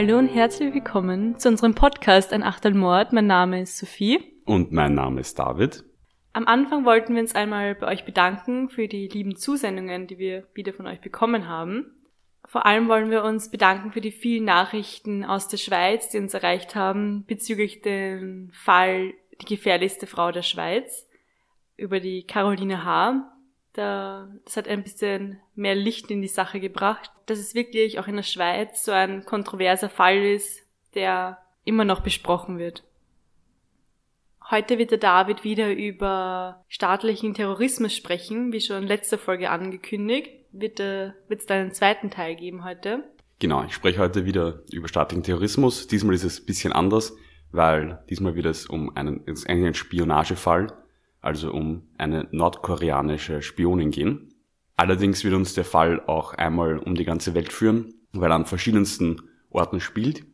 Hallo und herzlich willkommen zu unserem Podcast Ein Achtel Mord. Mein Name ist Sophie. Und mein Name ist David. Am Anfang wollten wir uns einmal bei euch bedanken für die lieben Zusendungen, die wir wieder von euch bekommen haben. Vor allem wollen wir uns bedanken für die vielen Nachrichten aus der Schweiz, die uns erreicht haben bezüglich dem Fall Die gefährlichste Frau der Schweiz über die Caroline H. Da, das hat ein bisschen mehr Licht in die Sache gebracht, dass es wirklich auch in der Schweiz so ein kontroverser Fall ist, der immer noch besprochen wird. Heute wird der David wieder über staatlichen Terrorismus sprechen, wie schon letzte Folge angekündigt. Wird es da einen zweiten Teil geben heute? Genau, ich spreche heute wieder über staatlichen Terrorismus. Diesmal ist es ein bisschen anders, weil diesmal wird es um einen, einen Spionagefall, also um eine nordkoreanische Spionin gehen. Allerdings wird uns der Fall auch einmal um die ganze Welt führen, weil er an verschiedensten Orten spielt.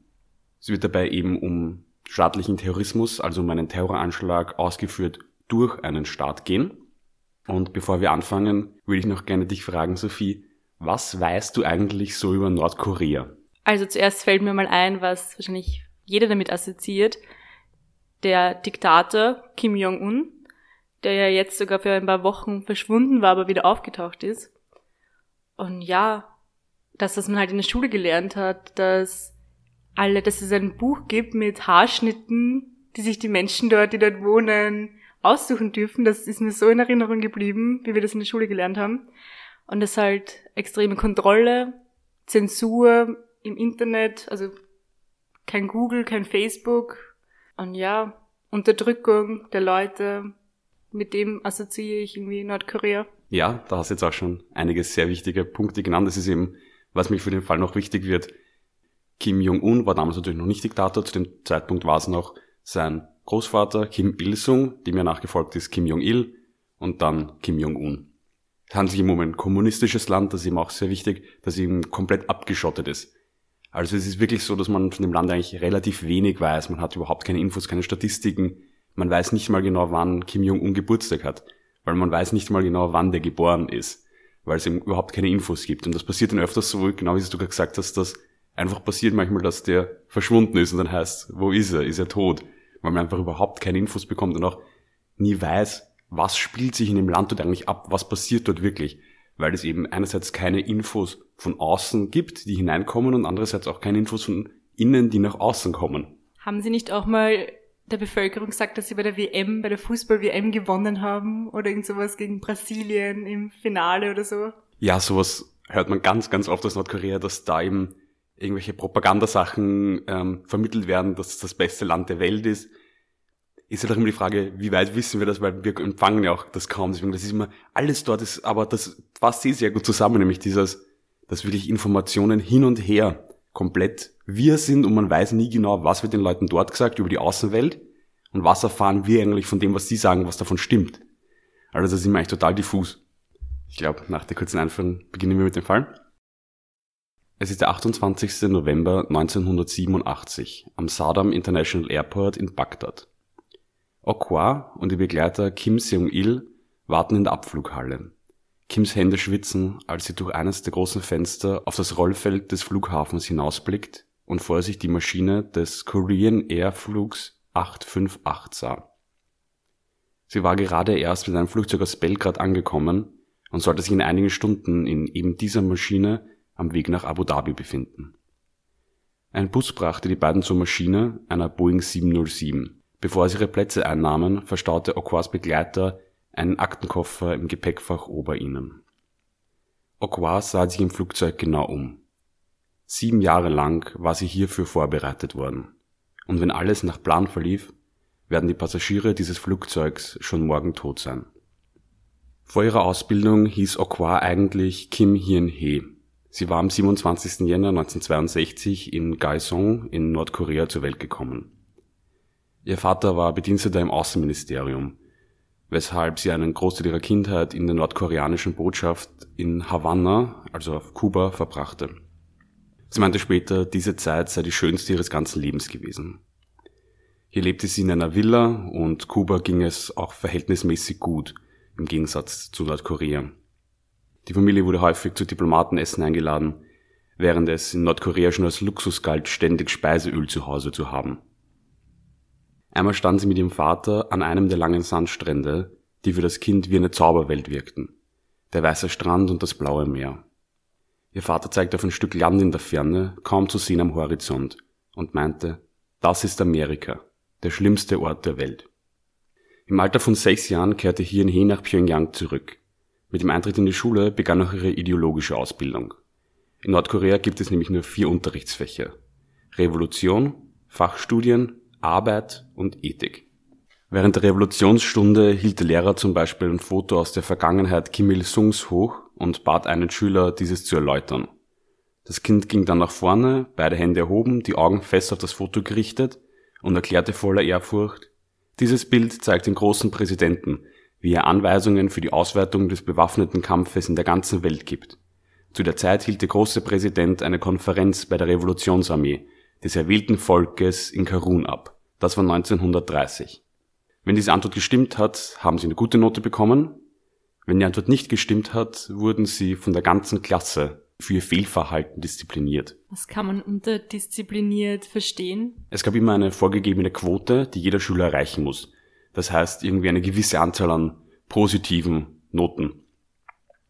Es wird dabei eben um staatlichen Terrorismus, also um einen Terroranschlag ausgeführt durch einen Staat gehen. Und bevor wir anfangen, würde ich noch gerne dich fragen, Sophie, was weißt du eigentlich so über Nordkorea? Also zuerst fällt mir mal ein, was wahrscheinlich jeder damit assoziiert. Der Diktator Kim Jong-un, der ja jetzt sogar für ein paar Wochen verschwunden war, aber wieder aufgetaucht ist. Und ja, das, was man halt in der Schule gelernt hat, dass alle, dass es ein Buch gibt mit Haarschnitten, die sich die Menschen dort, die dort wohnen, aussuchen dürfen. Das ist mir so in Erinnerung geblieben, wie wir das in der Schule gelernt haben. Und das halt extreme Kontrolle, Zensur im Internet, also kein Google, kein Facebook. Und ja, Unterdrückung der Leute. Mit dem assoziiere ich irgendwie Nordkorea. Ja, da hast du jetzt auch schon einige sehr wichtige Punkte genannt. Das ist eben, was mich für den Fall noch wichtig wird, Kim Jong-un war damals natürlich noch nicht Diktator, zu dem Zeitpunkt war es noch sein Großvater Kim Il-sung, dem ja nachgefolgt ist Kim Jong-il und dann Kim Jong-un. Es handelt sich um ein kommunistisches Land, das ist eben auch sehr wichtig, das eben komplett abgeschottet ist. Also es ist wirklich so, dass man von dem Land eigentlich relativ wenig weiß. Man hat überhaupt keine Infos, keine Statistiken. Man weiß nicht mal genau, wann Kim Jong-un Geburtstag hat. Weil man weiß nicht mal genau, wann der geboren ist. Weil es eben überhaupt keine Infos gibt. Und das passiert dann öfters so, genau wie du gerade gesagt hast, dass einfach passiert manchmal, dass der verschwunden ist und dann heißt, wo ist er? Ist er tot? Weil man einfach überhaupt keine Infos bekommt und auch nie weiß, was spielt sich in dem Land dort eigentlich ab, was passiert dort wirklich. Weil es eben einerseits keine Infos von außen gibt, die hineinkommen und andererseits auch keine Infos von innen, die nach außen kommen. Haben Sie nicht auch mal der Bevölkerung gesagt, dass sie bei der WM, bei der Fußball-WM gewonnen haben oder irgend sowas gegen Brasilien im Finale oder so? Ja, sowas hört man ganz, ganz oft aus Nordkorea, dass da eben irgendwelche Propagandasachen ähm, vermittelt werden, dass es das beste Land der Welt ist, ist halt auch immer die Frage, wie weit wissen wir das, weil wir empfangen ja auch das kaum. Deswegen, das ist immer, alles dort ist, aber das passt sehr, sehr gut zusammen, nämlich dieses, dass wirklich Informationen hin und her komplett wir sind und man weiß nie genau, was wird den Leuten dort gesagt über die Außenwelt und was erfahren wir eigentlich von dem, was sie sagen, was davon stimmt. Also das ist immer eigentlich total diffus. Ich glaube, nach der kurzen Einführung beginnen wir mit dem Fall. Es ist der 28. November 1987 am Saddam International Airport in Bagdad. Okwa und ihr Begleiter Kim Seung-il warten in der Abflughalle. Kims Hände schwitzen, als sie durch eines der großen Fenster auf das Rollfeld des Flughafens hinausblickt und vor sich die Maschine des Korean Air Flugs 858 sah. Sie war gerade erst mit einem Flugzeug aus Belgrad angekommen und sollte sich in einigen Stunden in eben dieser Maschine am Weg nach Abu Dhabi befinden. Ein Bus brachte die beiden zur Maschine, einer Boeing 707. Bevor sie ihre Plätze einnahmen, verstaute Okwas Begleiter einen Aktenkoffer im Gepäckfach ober ihnen. Okwa sah sich im Flugzeug genau um. Sieben Jahre lang war sie hierfür vorbereitet worden. Und wenn alles nach Plan verlief, werden die Passagiere dieses Flugzeugs schon morgen tot sein. Vor ihrer Ausbildung hieß Okwa eigentlich Kim Hyun Hee Sie war am 27. Jänner 1962 in Kaesong in Nordkorea zur Welt gekommen. Ihr Vater war Bediensteter im Außenministerium, weshalb sie einen Großteil ihrer Kindheit in der nordkoreanischen Botschaft in Havanna, also auf Kuba, verbrachte. Sie meinte später, diese Zeit sei die schönste ihres ganzen Lebens gewesen. Hier lebte sie in einer Villa und Kuba ging es auch verhältnismäßig gut, im Gegensatz zu Nordkorea. Die Familie wurde häufig zu Diplomatenessen eingeladen, während es in Nordkorea schon als Luxus galt, ständig Speiseöl zu Hause zu haben. Einmal stand sie mit ihrem Vater an einem der langen Sandstrände, die für das Kind wie eine Zauberwelt wirkten. Der weiße Strand und das blaue Meer. Ihr Vater zeigte auf ein Stück Land in der Ferne, kaum zu sehen am Horizont, und meinte, das ist Amerika, der schlimmste Ort der Welt. Im Alter von sechs Jahren kehrte Hien He nach Pyongyang zurück. Mit dem Eintritt in die Schule begann auch ihre ideologische Ausbildung. In Nordkorea gibt es nämlich nur vier Unterrichtsfächer. Revolution, Fachstudien, Arbeit und Ethik. Während der Revolutionsstunde hielt der Lehrer zum Beispiel ein Foto aus der Vergangenheit Kim Il-sungs hoch und bat einen Schüler, dieses zu erläutern. Das Kind ging dann nach vorne, beide Hände erhoben, die Augen fest auf das Foto gerichtet und erklärte voller Ehrfurcht, dieses Bild zeigt den großen Präsidenten, wie er Anweisungen für die Auswertung des bewaffneten Kampfes in der ganzen Welt gibt. Zu der Zeit hielt der große Präsident eine Konferenz bei der Revolutionsarmee des erwählten Volkes in Karun ab. Das war 1930. Wenn diese Antwort gestimmt hat, haben sie eine gute Note bekommen. Wenn die Antwort nicht gestimmt hat, wurden sie von der ganzen Klasse für ihr Fehlverhalten diszipliniert. Was kann man unter diszipliniert verstehen? Es gab immer eine vorgegebene Quote, die jeder Schüler erreichen muss. Das heißt irgendwie eine gewisse Anzahl an positiven Noten.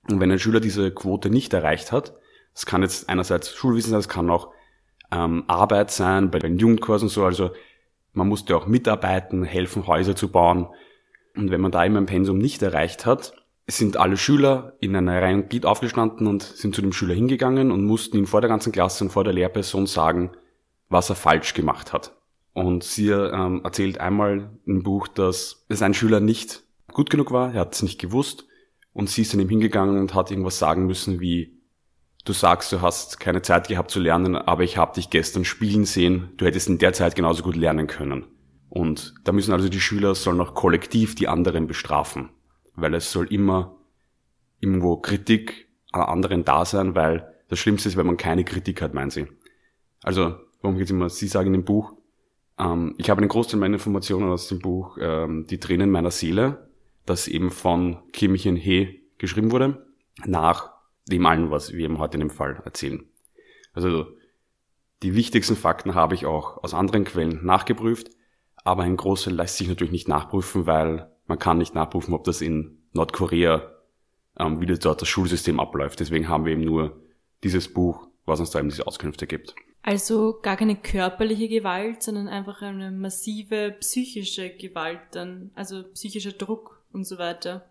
Und wenn ein Schüler diese Quote nicht erreicht hat, das kann jetzt einerseits Schulwissen sein, das kann auch ähm, Arbeit sein, bei den Jugendkursen so, also man musste auch mitarbeiten, helfen, Häuser zu bauen. Und wenn man da immer ein Pensum nicht erreicht hat, sind alle Schüler in einer Reihe und Glied aufgestanden und sind zu dem Schüler hingegangen und mussten ihm vor der ganzen Klasse und vor der Lehrperson sagen, was er falsch gemacht hat. Und sie ähm, erzählt einmal im Buch, dass es ein Schüler nicht gut genug war, er hat es nicht gewusst und sie ist dann ihm hingegangen und hat irgendwas sagen müssen wie, du sagst, du hast keine Zeit gehabt zu lernen, aber ich habe dich gestern spielen sehen, du hättest in der Zeit genauso gut lernen können. Und da müssen also die Schüler sollen auch kollektiv die anderen bestrafen weil es soll immer irgendwo Kritik an anderen da sein, weil das Schlimmste ist, wenn man keine Kritik hat, meinen sie. Also, warum geht's immer? Sie sagen dem Buch, ähm, ich habe einen Großteil meiner Informationen aus dem Buch ähm, Die Tränen meiner Seele, das eben von Kim Hien He geschrieben wurde, nach dem allen, was wir eben heute in dem Fall erzählen. Also, die wichtigsten Fakten habe ich auch aus anderen Quellen nachgeprüft, aber ein Großteil lässt sich natürlich nicht nachprüfen, weil man kann nicht nachprüfen, ob das in Nordkorea, ähm, wie das dort das Schulsystem abläuft. Deswegen haben wir eben nur dieses Buch, was uns da eben diese Auskünfte gibt. Also gar keine körperliche Gewalt, sondern einfach eine massive psychische Gewalt dann, also psychischer Druck und so weiter.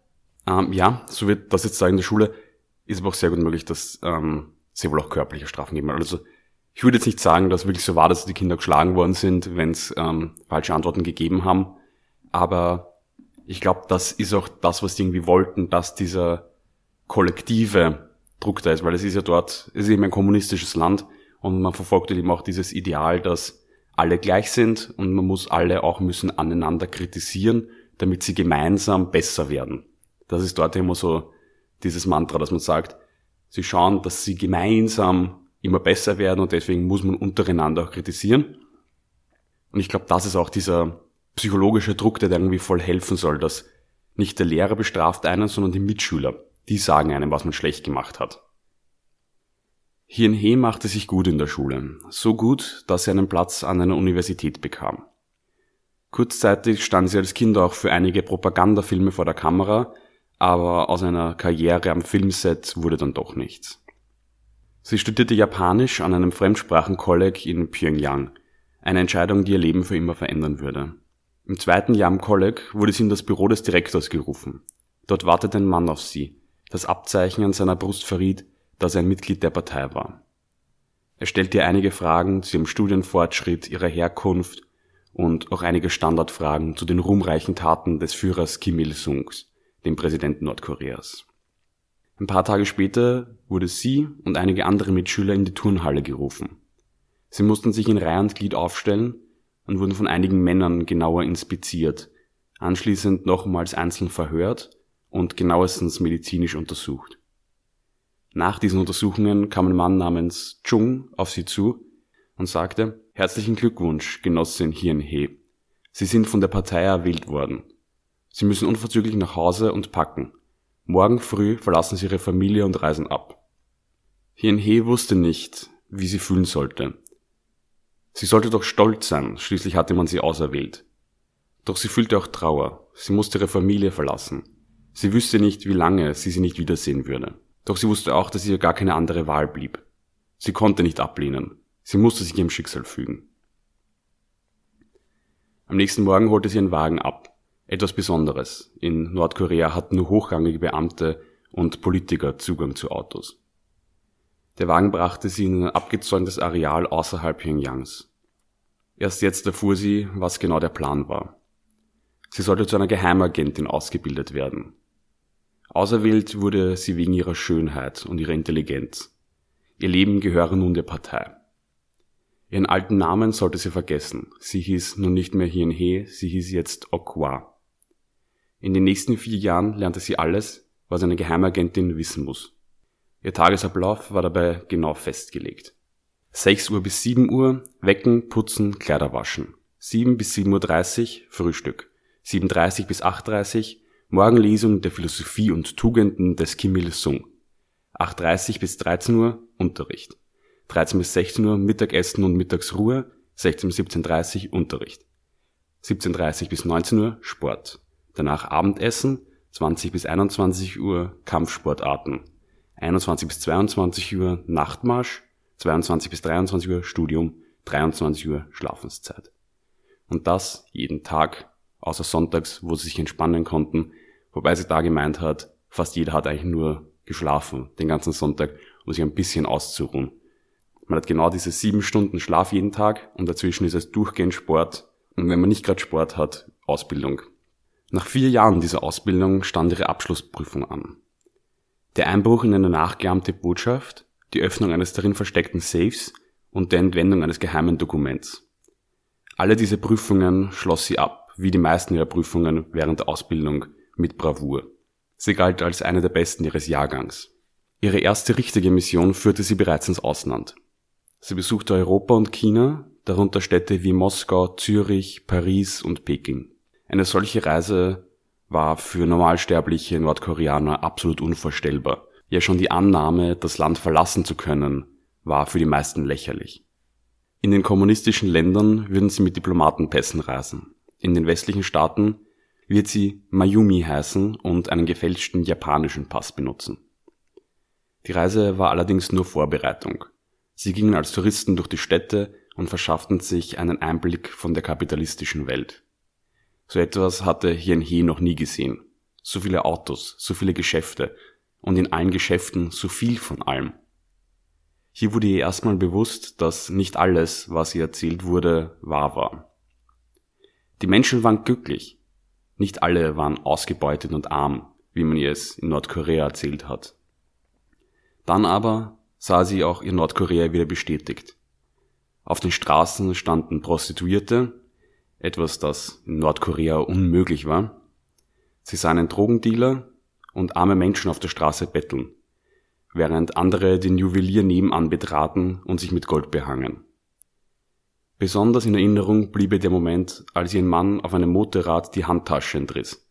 Ähm, ja, so wird das jetzt sagen in der Schule, ist aber auch sehr gut möglich, dass ähm, sie wohl auch körperliche Strafen geben. Also ich würde jetzt nicht sagen, dass wirklich so war, dass die Kinder geschlagen worden sind, wenn es ähm, falsche Antworten gegeben haben. Aber ich glaube, das ist auch das, was die irgendwie wollten, dass dieser kollektive Druck da ist, weil es ist ja dort, es ist eben ein kommunistisches Land und man verfolgt eben auch dieses Ideal, dass alle gleich sind und man muss alle auch müssen aneinander kritisieren, damit sie gemeinsam besser werden. Das ist dort immer so dieses Mantra, dass man sagt, sie schauen, dass sie gemeinsam immer besser werden und deswegen muss man untereinander auch kritisieren. Und ich glaube, das ist auch dieser psychologischer Druck, der irgendwie voll helfen soll, dass nicht der Lehrer bestraft einen, sondern die Mitschüler. Die sagen einem, was man schlecht gemacht hat. Hien He machte sich gut in der Schule. So gut, dass er einen Platz an einer Universität bekam. Kurzzeitig stand sie als Kind auch für einige Propagandafilme vor der Kamera, aber aus einer Karriere am Filmset wurde dann doch nichts. Sie studierte Japanisch an einem Fremdsprachenkolleg in Pyongyang, eine Entscheidung, die ihr Leben für immer verändern würde. Im zweiten Jahr am Kolleg wurde sie in das Büro des Direktors gerufen. Dort wartete ein Mann auf sie. Das Abzeichen an seiner Brust verriet, dass er ein Mitglied der Partei war. Er stellte ihr einige Fragen zu ihrem Studienfortschritt, ihrer Herkunft und auch einige Standardfragen zu den ruhmreichen Taten des Führers Kim Il-sungs, dem Präsidenten Nordkoreas. Ein paar Tage später wurde sie und einige andere Mitschüler in die Turnhalle gerufen. Sie mussten sich in Reihe und Glied aufstellen und wurden von einigen Männern genauer inspiziert, anschließend nochmals einzeln verhört und genauestens medizinisch untersucht. Nach diesen Untersuchungen kam ein Mann namens Chung auf sie zu und sagte, herzlichen Glückwunsch, Genossin Hien He. Sie sind von der Partei erwählt worden. Sie müssen unverzüglich nach Hause und packen. Morgen früh verlassen Sie Ihre Familie und reisen ab. Hien He wusste nicht, wie sie fühlen sollte. Sie sollte doch stolz sein, schließlich hatte man sie auserwählt. Doch sie fühlte auch Trauer, sie musste ihre Familie verlassen. Sie wüsste nicht, wie lange sie sie nicht wiedersehen würde. Doch sie wusste auch, dass ihr gar keine andere Wahl blieb. Sie konnte nicht ablehnen, sie musste sich ihrem Schicksal fügen. Am nächsten Morgen holte sie ihren Wagen ab. Etwas Besonderes. In Nordkorea hatten nur hochrangige Beamte und Politiker Zugang zu Autos. Der Wagen brachte sie in ein abgezäuntes Areal außerhalb Pyongyangs. Erst jetzt erfuhr sie, was genau der Plan war. Sie sollte zu einer Geheimagentin ausgebildet werden. Auserwählt wurde sie wegen ihrer Schönheit und ihrer Intelligenz. Ihr Leben gehöre nun der Partei. Ihren alten Namen sollte sie vergessen. Sie hieß nun nicht mehr Hien He, sie hieß jetzt Okwa. In den nächsten vier Jahren lernte sie alles, was eine Geheimagentin wissen muss. Ihr Tagesablauf war dabei genau festgelegt. 6 Uhr bis 7 Uhr Wecken, Putzen, Kleider waschen. 7 bis 7.30 Uhr Frühstück. 7.30 bis 8.30 Morgenlesung der Philosophie und Tugenden des Kim Il-sung. 8.30 bis 13 Uhr Unterricht. 13 bis 16 Uhr Mittagessen und Mittagsruhe, 16 bis 17.30 Uhr Unterricht. 17.30 bis 19 Uhr Sport. Danach Abendessen, 20 bis 21 Uhr Kampfsportarten. 21 bis 22 Uhr Nachtmarsch, 22 bis 23 Uhr Studium, 23 Uhr Schlafenszeit. Und das jeden Tag außer sonntags, wo sie sich entspannen konnten, wobei sie da gemeint hat, fast jeder hat eigentlich nur geschlafen den ganzen Sonntag, um sich ein bisschen auszuruhen. Man hat genau diese sieben Stunden Schlaf jeden Tag und dazwischen ist es durchgehend Sport und wenn man nicht gerade Sport hat, Ausbildung. Nach vier Jahren dieser Ausbildung stand ihre Abschlussprüfung an. Der Einbruch in eine nachgeahmte Botschaft, die Öffnung eines darin versteckten Safes und der Entwendung eines geheimen Dokuments. Alle diese Prüfungen schloss sie ab wie die meisten ihrer Prüfungen während der Ausbildung, mit Bravour. Sie galt als eine der besten ihres Jahrgangs. Ihre erste richtige Mission führte sie bereits ins Ausland. Sie besuchte Europa und China, darunter Städte wie Moskau, Zürich, Paris und Peking. Eine solche Reise war für normalsterbliche Nordkoreaner absolut unvorstellbar. Ja schon die Annahme, das Land verlassen zu können, war für die meisten lächerlich. In den kommunistischen Ländern würden sie mit Diplomatenpässen reisen. In den westlichen Staaten wird sie Mayumi heißen und einen gefälschten japanischen Pass benutzen. Die Reise war allerdings nur Vorbereitung. Sie gingen als Touristen durch die Städte und verschafften sich einen Einblick von der kapitalistischen Welt. So etwas hatte Hien He noch nie gesehen. So viele Autos, so viele Geschäfte und in allen Geschäften so viel von allem. Hier wurde ihr erstmal bewusst, dass nicht alles, was ihr erzählt wurde, wahr war. Die Menschen waren glücklich. Nicht alle waren ausgebeutet und arm, wie man ihr es in Nordkorea erzählt hat. Dann aber sah sie auch ihr Nordkorea wieder bestätigt. Auf den Straßen standen Prostituierte, etwas, das in Nordkorea unmöglich war. Sie sah einen Drogendealer und arme Menschen auf der Straße betteln, während andere den Juwelier nebenan betraten und sich mit Gold behangen. Besonders in Erinnerung blieb ihr der Moment, als ihr ein Mann auf einem Motorrad die Handtasche entriss.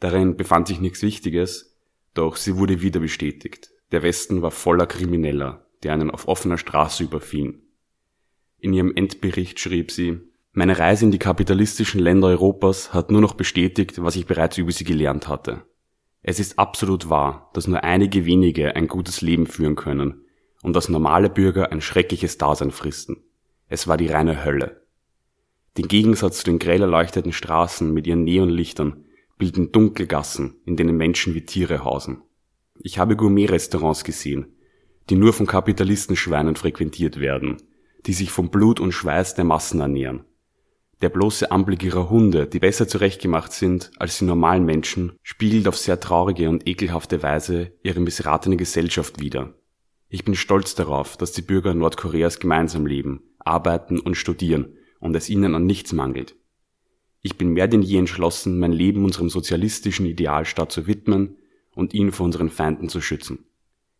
Darin befand sich nichts Wichtiges, doch sie wurde wieder bestätigt. Der Westen war voller Krimineller, die einen auf offener Straße überfielen. In ihrem Endbericht schrieb sie, meine Reise in die kapitalistischen Länder Europas hat nur noch bestätigt, was ich bereits über sie gelernt hatte. Es ist absolut wahr, dass nur einige wenige ein gutes Leben führen können und dass normale Bürger ein schreckliches Dasein fristen. Es war die reine Hölle. Den Gegensatz zu den grell erleuchteten Straßen mit ihren Neonlichtern bilden Dunkelgassen, in denen Menschen wie Tiere hausen. Ich habe Gourmet-Restaurants gesehen, die nur von Kapitalistenschweinen frequentiert werden, die sich vom Blut und Schweiß der Massen ernähren. Der bloße Anblick ihrer Hunde, die besser zurechtgemacht sind als die normalen Menschen, spiegelt auf sehr traurige und ekelhafte Weise ihre missratene Gesellschaft wider. Ich bin stolz darauf, dass die Bürger Nordkoreas gemeinsam leben, arbeiten und studieren und es ihnen an nichts mangelt. Ich bin mehr denn je entschlossen, mein Leben unserem sozialistischen Idealstaat zu widmen und ihn vor unseren Feinden zu schützen.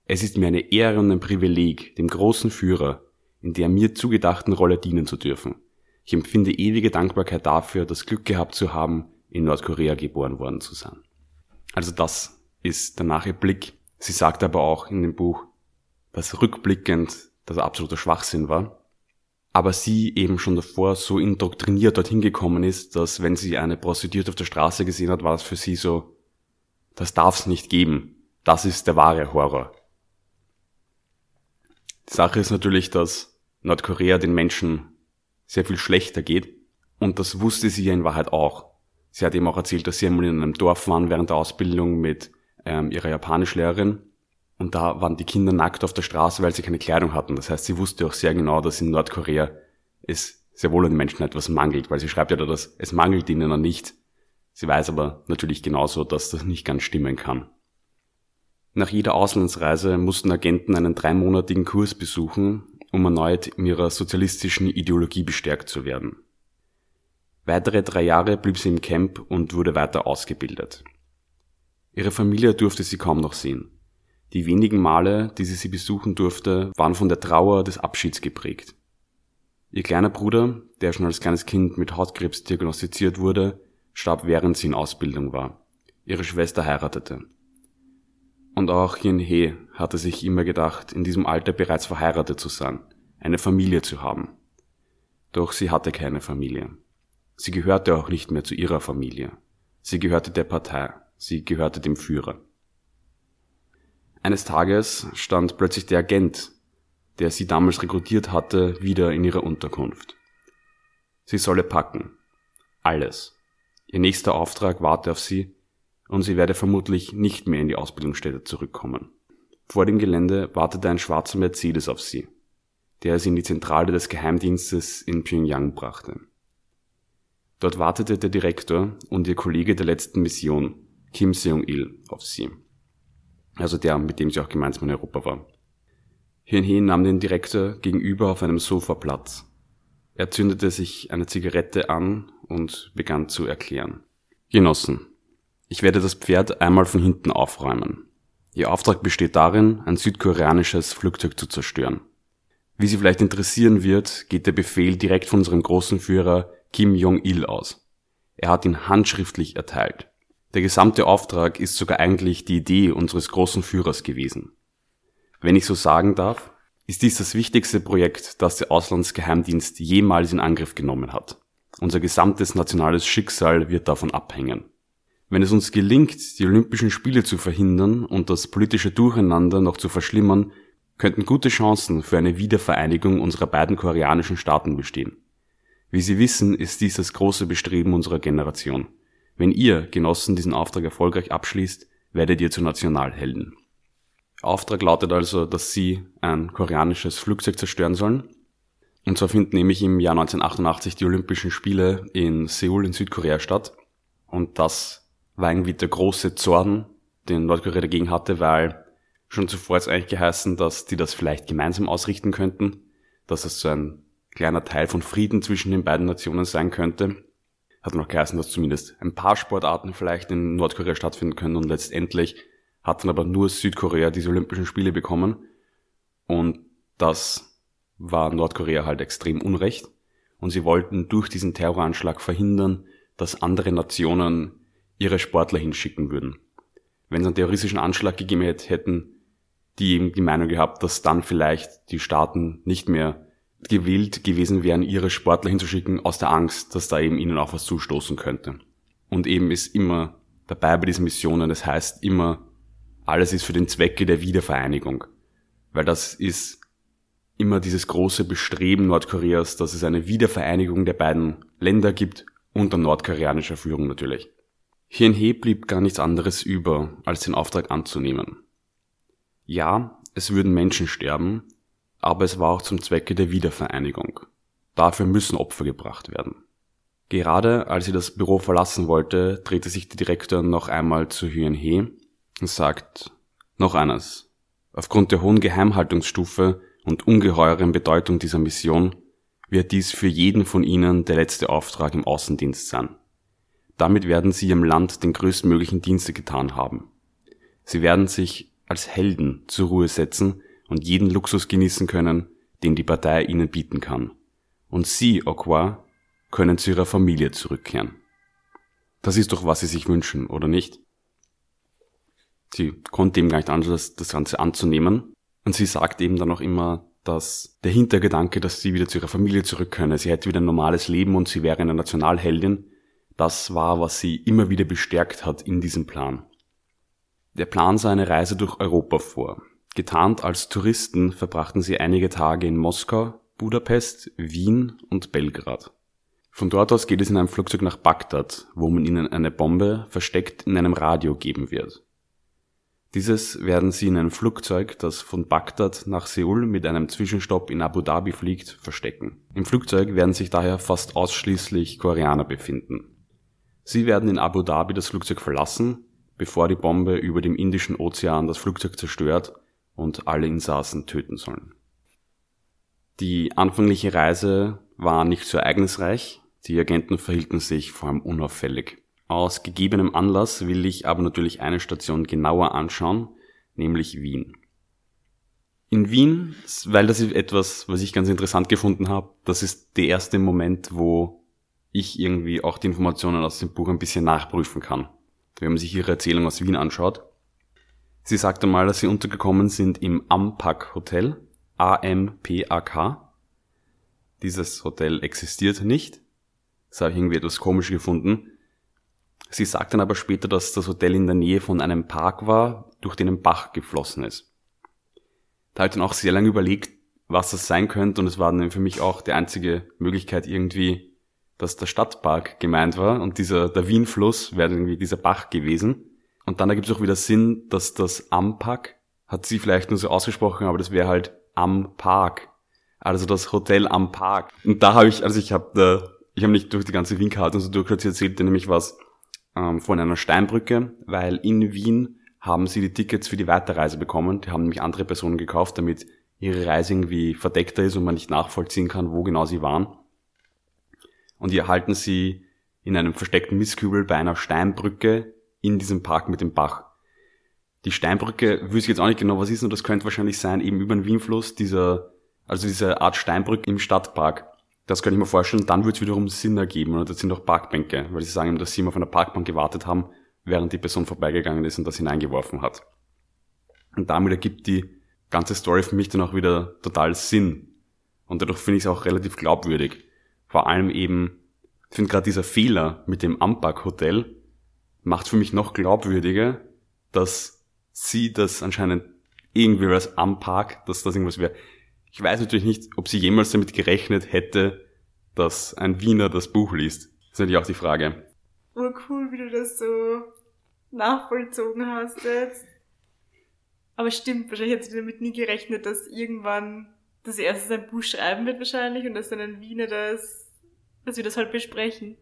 Es ist mir eine Ehre und ein Privileg, dem großen Führer in der mir zugedachten Rolle dienen zu dürfen. Ich empfinde ewige Dankbarkeit dafür, das Glück gehabt zu haben, in Nordkorea geboren worden zu sein. Also das ist der Nachblick. Sie sagt aber auch in dem Buch, was rückblickend das absolute Schwachsinn war, aber sie eben schon davor so indoktriniert dorthin gekommen ist, dass wenn sie eine Prostituierte auf der Straße gesehen hat, war das für sie so, das darf's nicht geben. Das ist der wahre Horror. Die Sache ist natürlich, dass Nordkorea den Menschen sehr viel schlechter geht und das wusste sie ja in Wahrheit auch. Sie hat eben auch erzählt, dass sie einmal in einem Dorf waren während der Ausbildung mit ähm, ihrer Japanischlehrerin und da waren die Kinder nackt auf der Straße, weil sie keine Kleidung hatten. Das heißt, sie wusste auch sehr genau, dass in Nordkorea es sehr wohl an den Menschen etwas mangelt, weil sie schreibt ja da, dass es mangelt ihnen an nichts. Sie weiß aber natürlich genauso, dass das nicht ganz stimmen kann. Nach jeder Auslandsreise mussten Agenten einen dreimonatigen Kurs besuchen, um erneut in ihrer sozialistischen Ideologie bestärkt zu werden. Weitere drei Jahre blieb sie im Camp und wurde weiter ausgebildet. Ihre Familie durfte sie kaum noch sehen. Die wenigen Male, die sie sie besuchen durfte, waren von der Trauer des Abschieds geprägt. Ihr kleiner Bruder, der schon als kleines Kind mit Hautkrebs diagnostiziert wurde, starb während sie in Ausbildung war. Ihre Schwester heiratete. Und auch Yin He hatte sich immer gedacht, in diesem Alter bereits verheiratet zu sein, eine Familie zu haben. Doch sie hatte keine Familie. Sie gehörte auch nicht mehr zu ihrer Familie. Sie gehörte der Partei. Sie gehörte dem Führer. Eines Tages stand plötzlich der Agent, der sie damals rekrutiert hatte, wieder in ihrer Unterkunft. Sie solle packen. Alles. Ihr nächster Auftrag warte auf sie und sie werde vermutlich nicht mehr in die Ausbildungsstätte zurückkommen. Vor dem Gelände wartete ein schwarzer Mercedes auf sie, der sie in die Zentrale des Geheimdienstes in Pyongyang brachte. Dort wartete der Direktor und ihr Kollege der letzten Mission, Kim Seong-il, auf sie. Also der, mit dem sie auch gemeinsam in Europa war. Hyun Hee nahm den Direktor gegenüber auf einem Sofa Platz. Er zündete sich eine Zigarette an und begann zu erklären. Genossen, ich werde das Pferd einmal von hinten aufräumen. Ihr Auftrag besteht darin, ein südkoreanisches Flugzeug zu zerstören. Wie Sie vielleicht interessieren wird, geht der Befehl direkt von unserem großen Führer Kim Jong-il aus. Er hat ihn handschriftlich erteilt. Der gesamte Auftrag ist sogar eigentlich die Idee unseres großen Führers gewesen. Wenn ich so sagen darf, ist dies das wichtigste Projekt, das der Auslandsgeheimdienst jemals in Angriff genommen hat. Unser gesamtes nationales Schicksal wird davon abhängen. Wenn es uns gelingt, die Olympischen Spiele zu verhindern und das politische Durcheinander noch zu verschlimmern, könnten gute Chancen für eine Wiedervereinigung unserer beiden koreanischen Staaten bestehen. Wie Sie wissen, ist dies das große Bestreben unserer Generation. Wenn ihr, Genossen, diesen Auftrag erfolgreich abschließt, werdet ihr zu Nationalhelden. Auftrag lautet also, dass sie ein koreanisches Flugzeug zerstören sollen. Und zwar finden nämlich im Jahr 1988 die Olympischen Spiele in Seoul in Südkorea statt. Und das war irgendwie der große Zorn, den Nordkorea dagegen hatte, weil schon zuvor ist eigentlich geheißen, dass die das vielleicht gemeinsam ausrichten könnten, dass es so ein kleiner Teil von Frieden zwischen den beiden Nationen sein könnte. Hat noch geheißen, dass zumindest ein paar Sportarten vielleicht in Nordkorea stattfinden können und letztendlich hat dann aber nur Südkorea diese Olympischen Spiele bekommen. Und das war Nordkorea halt extrem unrecht. Und sie wollten durch diesen Terroranschlag verhindern, dass andere Nationen ihre Sportler hinschicken würden. Wenn es einen terroristischen Anschlag gegeben hätte, hätten die eben die Meinung gehabt, dass dann vielleicht die Staaten nicht mehr gewillt gewesen wären, ihre Sportler hinzuschicken, aus der Angst, dass da eben ihnen auch was zustoßen könnte. Und eben ist immer dabei bei diesen Missionen, das heißt immer, alles ist für den Zwecke der Wiedervereinigung. Weil das ist immer dieses große Bestreben Nordkoreas, dass es eine Wiedervereinigung der beiden Länder gibt, unter nordkoreanischer Führung natürlich. Hier in He blieb gar nichts anderes über, als den Auftrag anzunehmen. Ja, es würden Menschen sterben, aber es war auch zum Zwecke der Wiedervereinigung. Dafür müssen Opfer gebracht werden. Gerade als sie das Büro verlassen wollte, drehte sich der Direktor noch einmal zu Hyun He und sagt, noch eines. Aufgrund der hohen Geheimhaltungsstufe und ungeheuren Bedeutung dieser Mission wird dies für jeden von Ihnen der letzte Auftrag im Außendienst sein. Damit werden Sie Ihrem Land den größtmöglichen Dienste getan haben. Sie werden sich als Helden zur Ruhe setzen und jeden Luxus genießen können, den die Partei ihnen bieten kann. Und sie, Okwa, können zu ihrer Familie zurückkehren. Das ist doch, was sie sich wünschen, oder nicht? Sie konnte ihm gar nicht anders, das Ganze anzunehmen. Und sie sagt eben dann auch immer, dass der Hintergedanke, dass sie wieder zu ihrer Familie zurück könne, sie hätte wieder ein normales Leben und sie wäre eine Nationalheldin, das war, was sie immer wieder bestärkt hat in diesem Plan. Der Plan sah eine Reise durch Europa vor. Getarnt als Touristen verbrachten sie einige Tage in Moskau, Budapest, Wien und Belgrad. Von dort aus geht es in einem Flugzeug nach Bagdad, wo man ihnen eine Bombe versteckt in einem Radio geben wird. Dieses werden sie in einem Flugzeug, das von Bagdad nach Seoul mit einem Zwischenstopp in Abu Dhabi fliegt, verstecken. Im Flugzeug werden sich daher fast ausschließlich Koreaner befinden. Sie werden in Abu Dhabi das Flugzeug verlassen, bevor die Bombe über dem Indischen Ozean das Flugzeug zerstört und alle Insassen töten sollen. Die anfängliche Reise war nicht so ereignisreich, die Agenten verhielten sich vor allem unauffällig. Aus gegebenem Anlass will ich aber natürlich eine Station genauer anschauen, nämlich Wien. In Wien, weil das ist etwas, was ich ganz interessant gefunden habe, das ist der erste Moment, wo ich irgendwie auch die Informationen aus dem Buch ein bisschen nachprüfen kann. Wenn man sich ihre Erzählung aus Wien anschaut. Sie sagte mal, dass sie untergekommen sind im Ampak Hotel, A-M-P-A-K. Dieses Hotel existiert nicht. Das habe ich irgendwie etwas komisch gefunden. Sie sagt dann aber später, dass das Hotel in der Nähe von einem Park war, durch den ein Bach geflossen ist. Da habe ich dann auch sehr lange überlegt, was das sein könnte und es war dann für mich auch die einzige Möglichkeit irgendwie, dass der Stadtpark gemeint war und dieser, der Wienfluss wäre irgendwie dieser Bach gewesen. Und dann ergibt es auch wieder Sinn, dass das Ampak, hat sie vielleicht nur so ausgesprochen, aber das wäre halt am Park. Also das Hotel am Park. Und da habe ich, also ich habe da, ich habe nicht durch die ganze Wienkarte und so durchgeschaut, sie erzählte nämlich was ähm, von einer Steinbrücke, weil in Wien haben sie die Tickets für die Weiterreise bekommen. Die haben nämlich andere Personen gekauft, damit ihre Reise irgendwie verdeckter ist und man nicht nachvollziehen kann, wo genau sie waren. Und die erhalten sie in einem versteckten Mistkübel bei einer Steinbrücke in diesem Park mit dem Bach. Die Steinbrücke wüsste ich jetzt auch nicht genau, was ist, und das könnte wahrscheinlich sein, eben über den Wienfluss, dieser, also diese Art Steinbrücke im Stadtpark. Das kann ich mir vorstellen. Dann wird es wiederum Sinn ergeben. Und das sind auch Parkbänke, weil sie sagen, dass sie immer auf einer Parkbank gewartet haben, während die Person vorbeigegangen ist und das hineingeworfen hat. Und damit ergibt die ganze Story für mich dann auch wieder total Sinn. Und dadurch finde ich es auch relativ glaubwürdig. Vor allem eben, ich finde gerade dieser Fehler mit dem Ampak Hotel macht für mich noch glaubwürdiger, dass sie das anscheinend irgendwie als Ampak, dass das irgendwas wäre. Ich weiß natürlich nicht, ob sie jemals damit gerechnet hätte, dass ein Wiener das Buch liest. Das ist natürlich auch die Frage. Urcool, wie du das so nachvollzogen hast jetzt. Aber stimmt, wahrscheinlich hat sie damit nie gerechnet, dass irgendwann das erste sein Buch schreiben wird wahrscheinlich und dass dann ein Wiener das, dass wir das halt besprechen.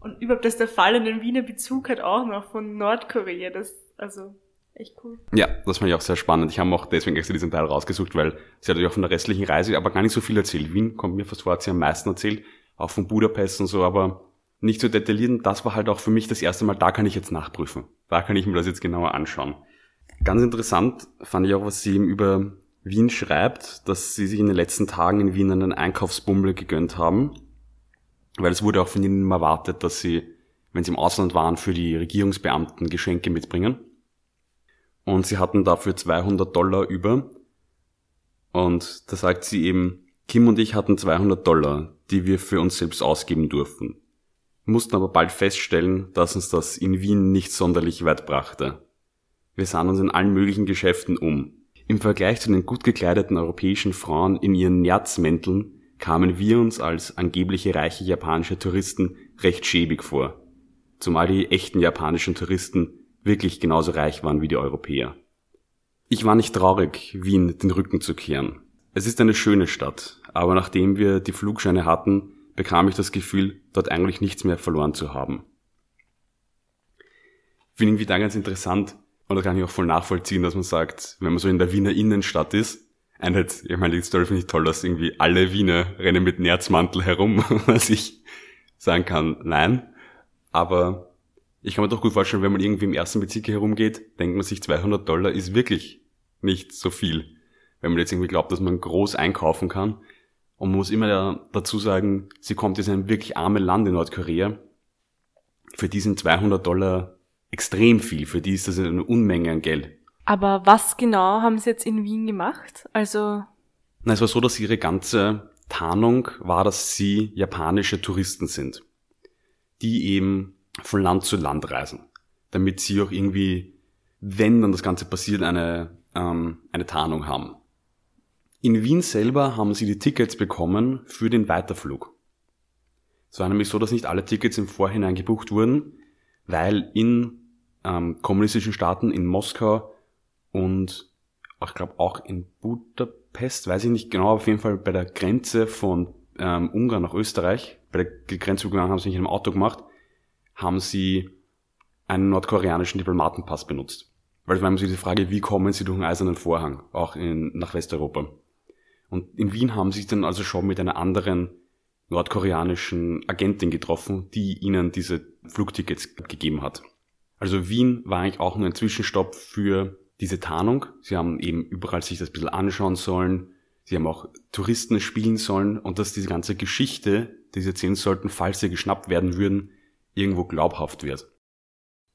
Und überhaupt, dass der Fall in Wiener Bezug hat auch noch von Nordkorea, das, also, echt cool. Ja, das fand ich auch sehr spannend. Ich habe auch deswegen extra diesen Teil rausgesucht, weil sie hat ja auch von der restlichen Reise aber gar nicht so viel erzählt. Wien kommt mir fast vor, hat sie am meisten erzählt, auch von Budapest und so, aber nicht so detailliert. Das war halt auch für mich das erste Mal, da kann ich jetzt nachprüfen. Da kann ich mir das jetzt genauer anschauen. Ganz interessant fand ich auch, was sie ihm über Wien schreibt, dass sie sich in den letzten Tagen in Wien einen Einkaufsbummel gegönnt haben, weil es wurde auch von ihnen erwartet, dass sie, wenn sie im Ausland waren, für die Regierungsbeamten Geschenke mitbringen und sie hatten dafür 200 Dollar über. Und da sagt sie eben, Kim und ich hatten 200 Dollar, die wir für uns selbst ausgeben durften, mussten aber bald feststellen, dass uns das in Wien nicht sonderlich weit brachte. Wir sahen uns in allen möglichen Geschäften um. Im Vergleich zu den gut gekleideten europäischen Frauen in ihren Nerzmänteln kamen wir uns als angebliche reiche japanische Touristen recht schäbig vor. Zumal die echten japanischen Touristen wirklich genauso reich waren wie die Europäer. Ich war nicht traurig, Wien den Rücken zu kehren. Es ist eine schöne Stadt, aber nachdem wir die Flugscheine hatten, bekam ich das Gefühl, dort eigentlich nichts mehr verloren zu haben. Finde irgendwie da ganz interessant, und da kann ich auch voll nachvollziehen, dass man sagt, wenn man so in der Wiener Innenstadt ist, einerseits, ich meine, die Story finde ich toll, dass irgendwie alle Wiener rennen mit Nerzmantel herum, was ich sagen kann, nein. Aber ich kann mir doch gut vorstellen, wenn man irgendwie im ersten Bezirk herumgeht, denkt man sich 200 Dollar ist wirklich nicht so viel. Wenn man jetzt irgendwie glaubt, dass man groß einkaufen kann. Und man muss immer dazu sagen, sie kommt aus einem wirklich armen Land in Nordkorea. Für die sind 200 Dollar extrem viel. Für die ist das eine Unmenge an Geld. Aber was genau haben sie jetzt in Wien gemacht? Also. Na, es war so, dass ihre ganze Tarnung war, dass sie japanische Touristen sind, die eben von Land zu Land reisen, damit sie auch irgendwie, wenn dann das Ganze passiert, eine, ähm, eine Tarnung haben. In Wien selber haben sie die Tickets bekommen für den Weiterflug. Es war nämlich so, dass nicht alle Tickets im Vorhinein gebucht wurden, weil in ähm, kommunistischen Staaten, in Moskau und ich glaube auch in Budapest, weiß ich nicht genau, auf jeden Fall bei der Grenze von ähm, Ungarn nach Österreich, bei der Grenzübergang haben sie nicht in einem Auto gemacht, haben sie einen nordkoreanischen Diplomatenpass benutzt. Weil es war immer so die Frage, wie kommen sie durch den eisernen Vorhang, auch in, nach Westeuropa. Und in Wien haben sie sich dann also schon mit einer anderen nordkoreanischen Agentin getroffen, die ihnen diese Flugtickets gegeben hat. Also Wien war eigentlich auch nur ein Zwischenstopp für diese Tarnung. Sie haben eben überall sich das ein bisschen anschauen sollen. Sie haben auch Touristen spielen sollen und dass diese ganze Geschichte, die sie erzählen sollten, falls sie geschnappt werden würden, irgendwo glaubhaft wird.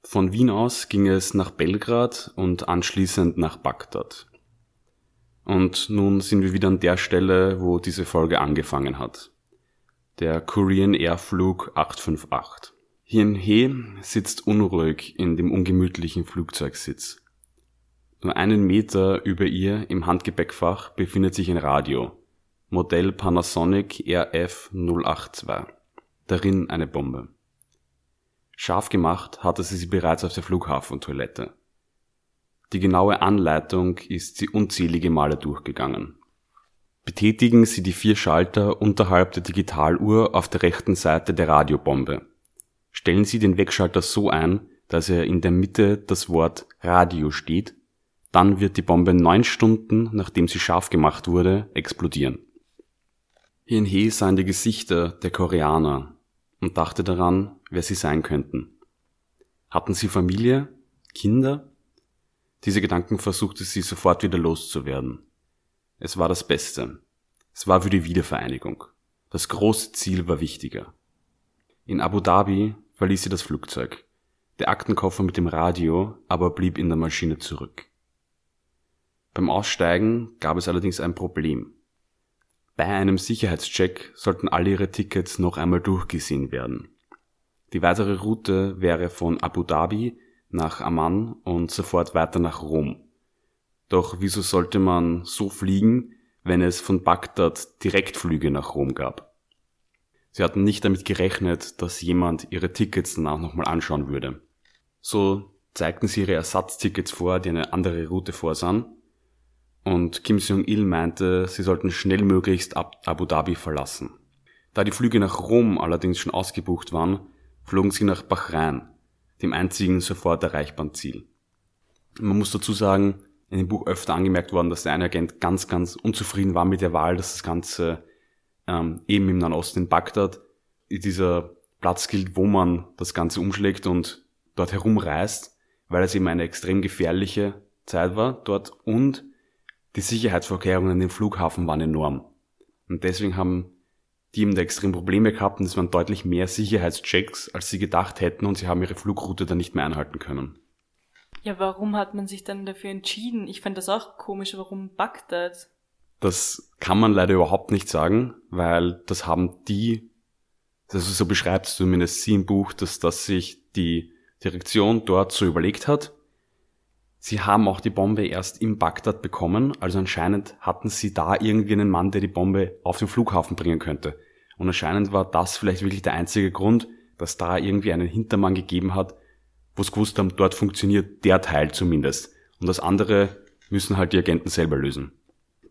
Von Wien aus ging es nach Belgrad und anschließend nach Bagdad. Und nun sind wir wieder an der Stelle, wo diese Folge angefangen hat. Der Korean Air Flug 858. Hien He sitzt unruhig in dem ungemütlichen Flugzeugsitz. Nur einen Meter über ihr im Handgepäckfach befindet sich ein Radio. Modell Panasonic RF 082. Darin eine Bombe. Scharf gemacht hatte sie sie bereits auf der Flughafentoilette. Die genaue Anleitung ist sie unzählige Male durchgegangen. Betätigen Sie die vier Schalter unterhalb der Digitaluhr auf der rechten Seite der Radiobombe. Stellen Sie den Wegschalter so ein, dass er in der Mitte das Wort Radio steht, dann wird die Bombe neun Stunden, nachdem sie scharf gemacht wurde, explodieren. Hien He sah in die Gesichter der Koreaner und dachte daran, wer sie sein könnten. Hatten sie Familie? Kinder? Diese Gedanken versuchte sie sofort wieder loszuwerden. Es war das Beste. Es war für die Wiedervereinigung. Das große Ziel war wichtiger. In Abu Dhabi verließ sie das Flugzeug. Der Aktenkoffer mit dem Radio aber blieb in der Maschine zurück. Beim Aussteigen gab es allerdings ein Problem. Bei einem Sicherheitscheck sollten alle ihre Tickets noch einmal durchgesehen werden. Die weitere Route wäre von Abu Dhabi nach Amman und sofort weiter nach Rom. Doch wieso sollte man so fliegen, wenn es von Bagdad Direktflüge nach Rom gab? Sie hatten nicht damit gerechnet, dass jemand ihre Tickets danach nochmal anschauen würde. So zeigten sie ihre Ersatztickets vor, die eine andere Route vorsahen. Und Kim Jong-il meinte, sie sollten schnellmöglichst Abu Dhabi verlassen. Da die Flüge nach Rom allerdings schon ausgebucht waren, flogen sie nach Bahrain, dem einzigen sofort erreichbaren Ziel. Man muss dazu sagen, in dem Buch öfter angemerkt worden, dass der eine Agent ganz, ganz unzufrieden war mit der Wahl, dass das Ganze ähm, eben im Nahen Osten in Bagdad dieser Platz gilt, wo man das Ganze umschlägt und dort herumreist, weil es eben eine extrem gefährliche Zeit war dort und die Sicherheitsvorkehrungen an dem Flughafen waren enorm. Und deswegen haben die eben da extrem Probleme gehabt und es waren deutlich mehr Sicherheitschecks, als sie gedacht hätten und sie haben ihre Flugroute dann nicht mehr einhalten können. Ja, warum hat man sich dann dafür entschieden? Ich fand das auch komisch, warum Bagdad? Das kann man leider überhaupt nicht sagen, weil das haben die, also so beschreibt es zumindest sie im Buch, dass das sich die Direktion dort so überlegt hat. Sie haben auch die Bombe erst in Bagdad bekommen, also anscheinend hatten sie da irgendwie einen Mann, der die Bombe auf den Flughafen bringen könnte. Und anscheinend war das vielleicht wirklich der einzige Grund, dass da irgendwie einen Hintermann gegeben hat, wo es gewusst haben, dort funktioniert der Teil zumindest. Und das andere müssen halt die Agenten selber lösen.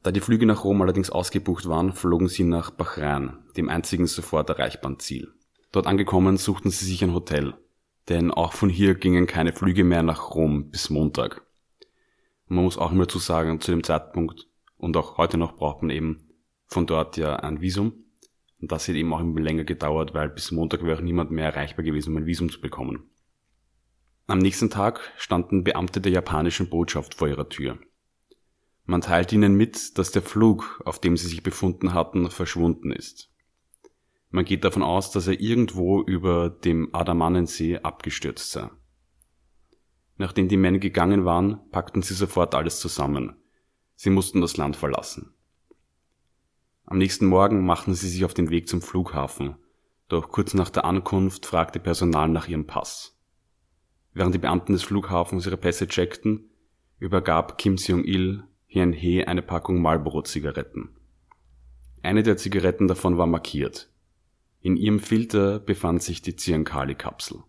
Da die Flüge nach Rom allerdings ausgebucht waren, flogen sie nach Bahrain, dem einzigen sofort erreichbaren Ziel. Dort angekommen suchten sie sich ein Hotel, denn auch von hier gingen keine Flüge mehr nach Rom bis Montag. Man muss auch immer zu sagen, zu dem Zeitpunkt und auch heute noch braucht man eben von dort ja ein Visum. Und das hat eben auch immer länger gedauert, weil bis Montag wäre auch niemand mehr erreichbar gewesen, um ein Visum zu bekommen. Am nächsten Tag standen Beamte der japanischen Botschaft vor ihrer Tür. Man teilt ihnen mit, dass der Flug, auf dem sie sich befunden hatten, verschwunden ist. Man geht davon aus, dass er irgendwo über dem Adamannensee abgestürzt sei. Nachdem die Männer gegangen waren, packten sie sofort alles zusammen. Sie mussten das Land verlassen. Am nächsten Morgen machten sie sich auf den Weg zum Flughafen, doch kurz nach der Ankunft fragte Personal nach ihrem Pass. Während die Beamten des Flughafens ihre Pässe checkten, übergab Kim Seong-il Hien He eine Packung Marlboro-Zigaretten. Eine der Zigaretten davon war markiert. In ihrem Filter befand sich die Ziankali-Kapsel.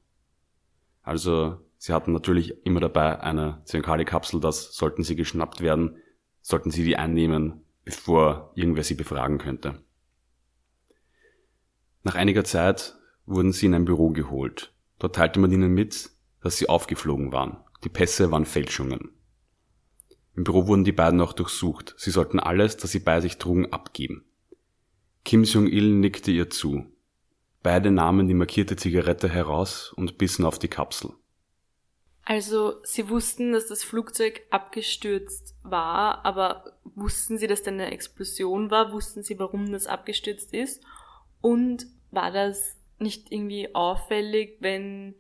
Also, sie hatten natürlich immer dabei eine Ziankali-Kapsel, das sollten sie geschnappt werden, sollten sie die einnehmen, bevor irgendwer sie befragen könnte. Nach einiger Zeit wurden sie in ein Büro geholt. Dort teilte man ihnen mit, dass sie aufgeflogen waren. Die Pässe waren Fälschungen. Im Büro wurden die beiden auch durchsucht. Sie sollten alles, das sie bei sich trugen, abgeben. Kim Jong-il nickte ihr zu. Beide nahmen die markierte Zigarette heraus und bissen auf die Kapsel. Also, Sie wussten, dass das Flugzeug abgestürzt war, aber wussten Sie, dass da eine Explosion war? Wussten Sie, warum das abgestürzt ist? Und war das nicht irgendwie auffällig, wenn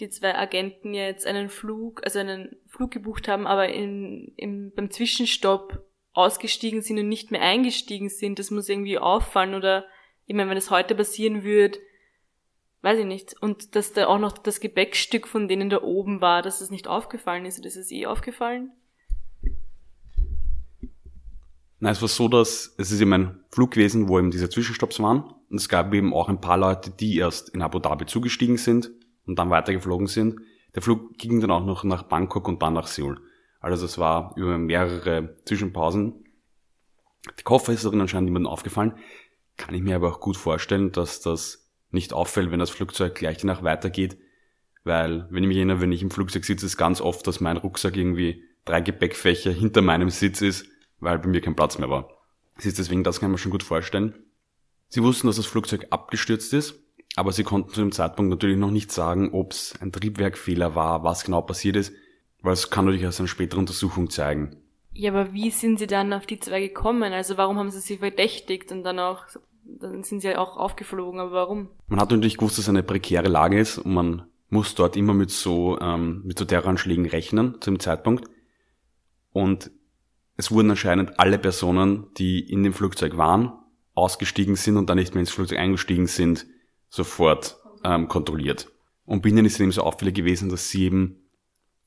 die zwei Agenten jetzt einen Flug, also einen Flug gebucht haben, aber in, im, beim Zwischenstopp ausgestiegen sind und nicht mehr eingestiegen sind. Das muss irgendwie auffallen oder ich meine, wenn es heute passieren würde, weiß ich nicht. Und dass da auch noch das Gepäckstück von denen da oben war, dass es nicht aufgefallen ist. Oder ist es eh aufgefallen? Nein, es war so, dass es ist eben ein Flug gewesen, wo eben diese Zwischenstopps waren. Und es gab eben auch ein paar Leute, die erst in Abu Dhabi zugestiegen sind und dann weitergeflogen sind. Der Flug ging dann auch noch nach Bangkok und dann nach Seoul. Also es war über mehrere Zwischenpausen. Die Koffer ist darin anscheinend niemandem aufgefallen. Kann ich mir aber auch gut vorstellen, dass das nicht auffällt, wenn das Flugzeug gleich danach weitergeht. Weil, wenn ich mich erinnere, wenn ich im Flugzeug sitze, ist ganz oft, dass mein Rucksack irgendwie drei Gepäckfächer hinter meinem Sitz ist, weil bei mir kein Platz mehr war. Es ist deswegen, das kann man schon gut vorstellen. Sie wussten, dass das Flugzeug abgestürzt ist aber sie konnten zu dem Zeitpunkt natürlich noch nicht sagen, ob es ein Triebwerkfehler war, was genau passiert ist, weil es kann natürlich erst eine spätere Untersuchung zeigen. Ja, aber wie sind sie dann auf die zwei gekommen? Also warum haben sie sie verdächtigt und dann auch, dann sind sie ja auch aufgeflogen, aber warum? Man hat natürlich gewusst, dass es eine prekäre Lage ist und man muss dort immer mit so, ähm, mit so Terroranschlägen rechnen zu dem Zeitpunkt. Und es wurden anscheinend alle Personen, die in dem Flugzeug waren, ausgestiegen sind und dann nicht mehr ins Flugzeug eingestiegen sind, sofort ähm, kontrolliert. Und bei ihnen ist es eben so auffällig gewesen, dass sie eben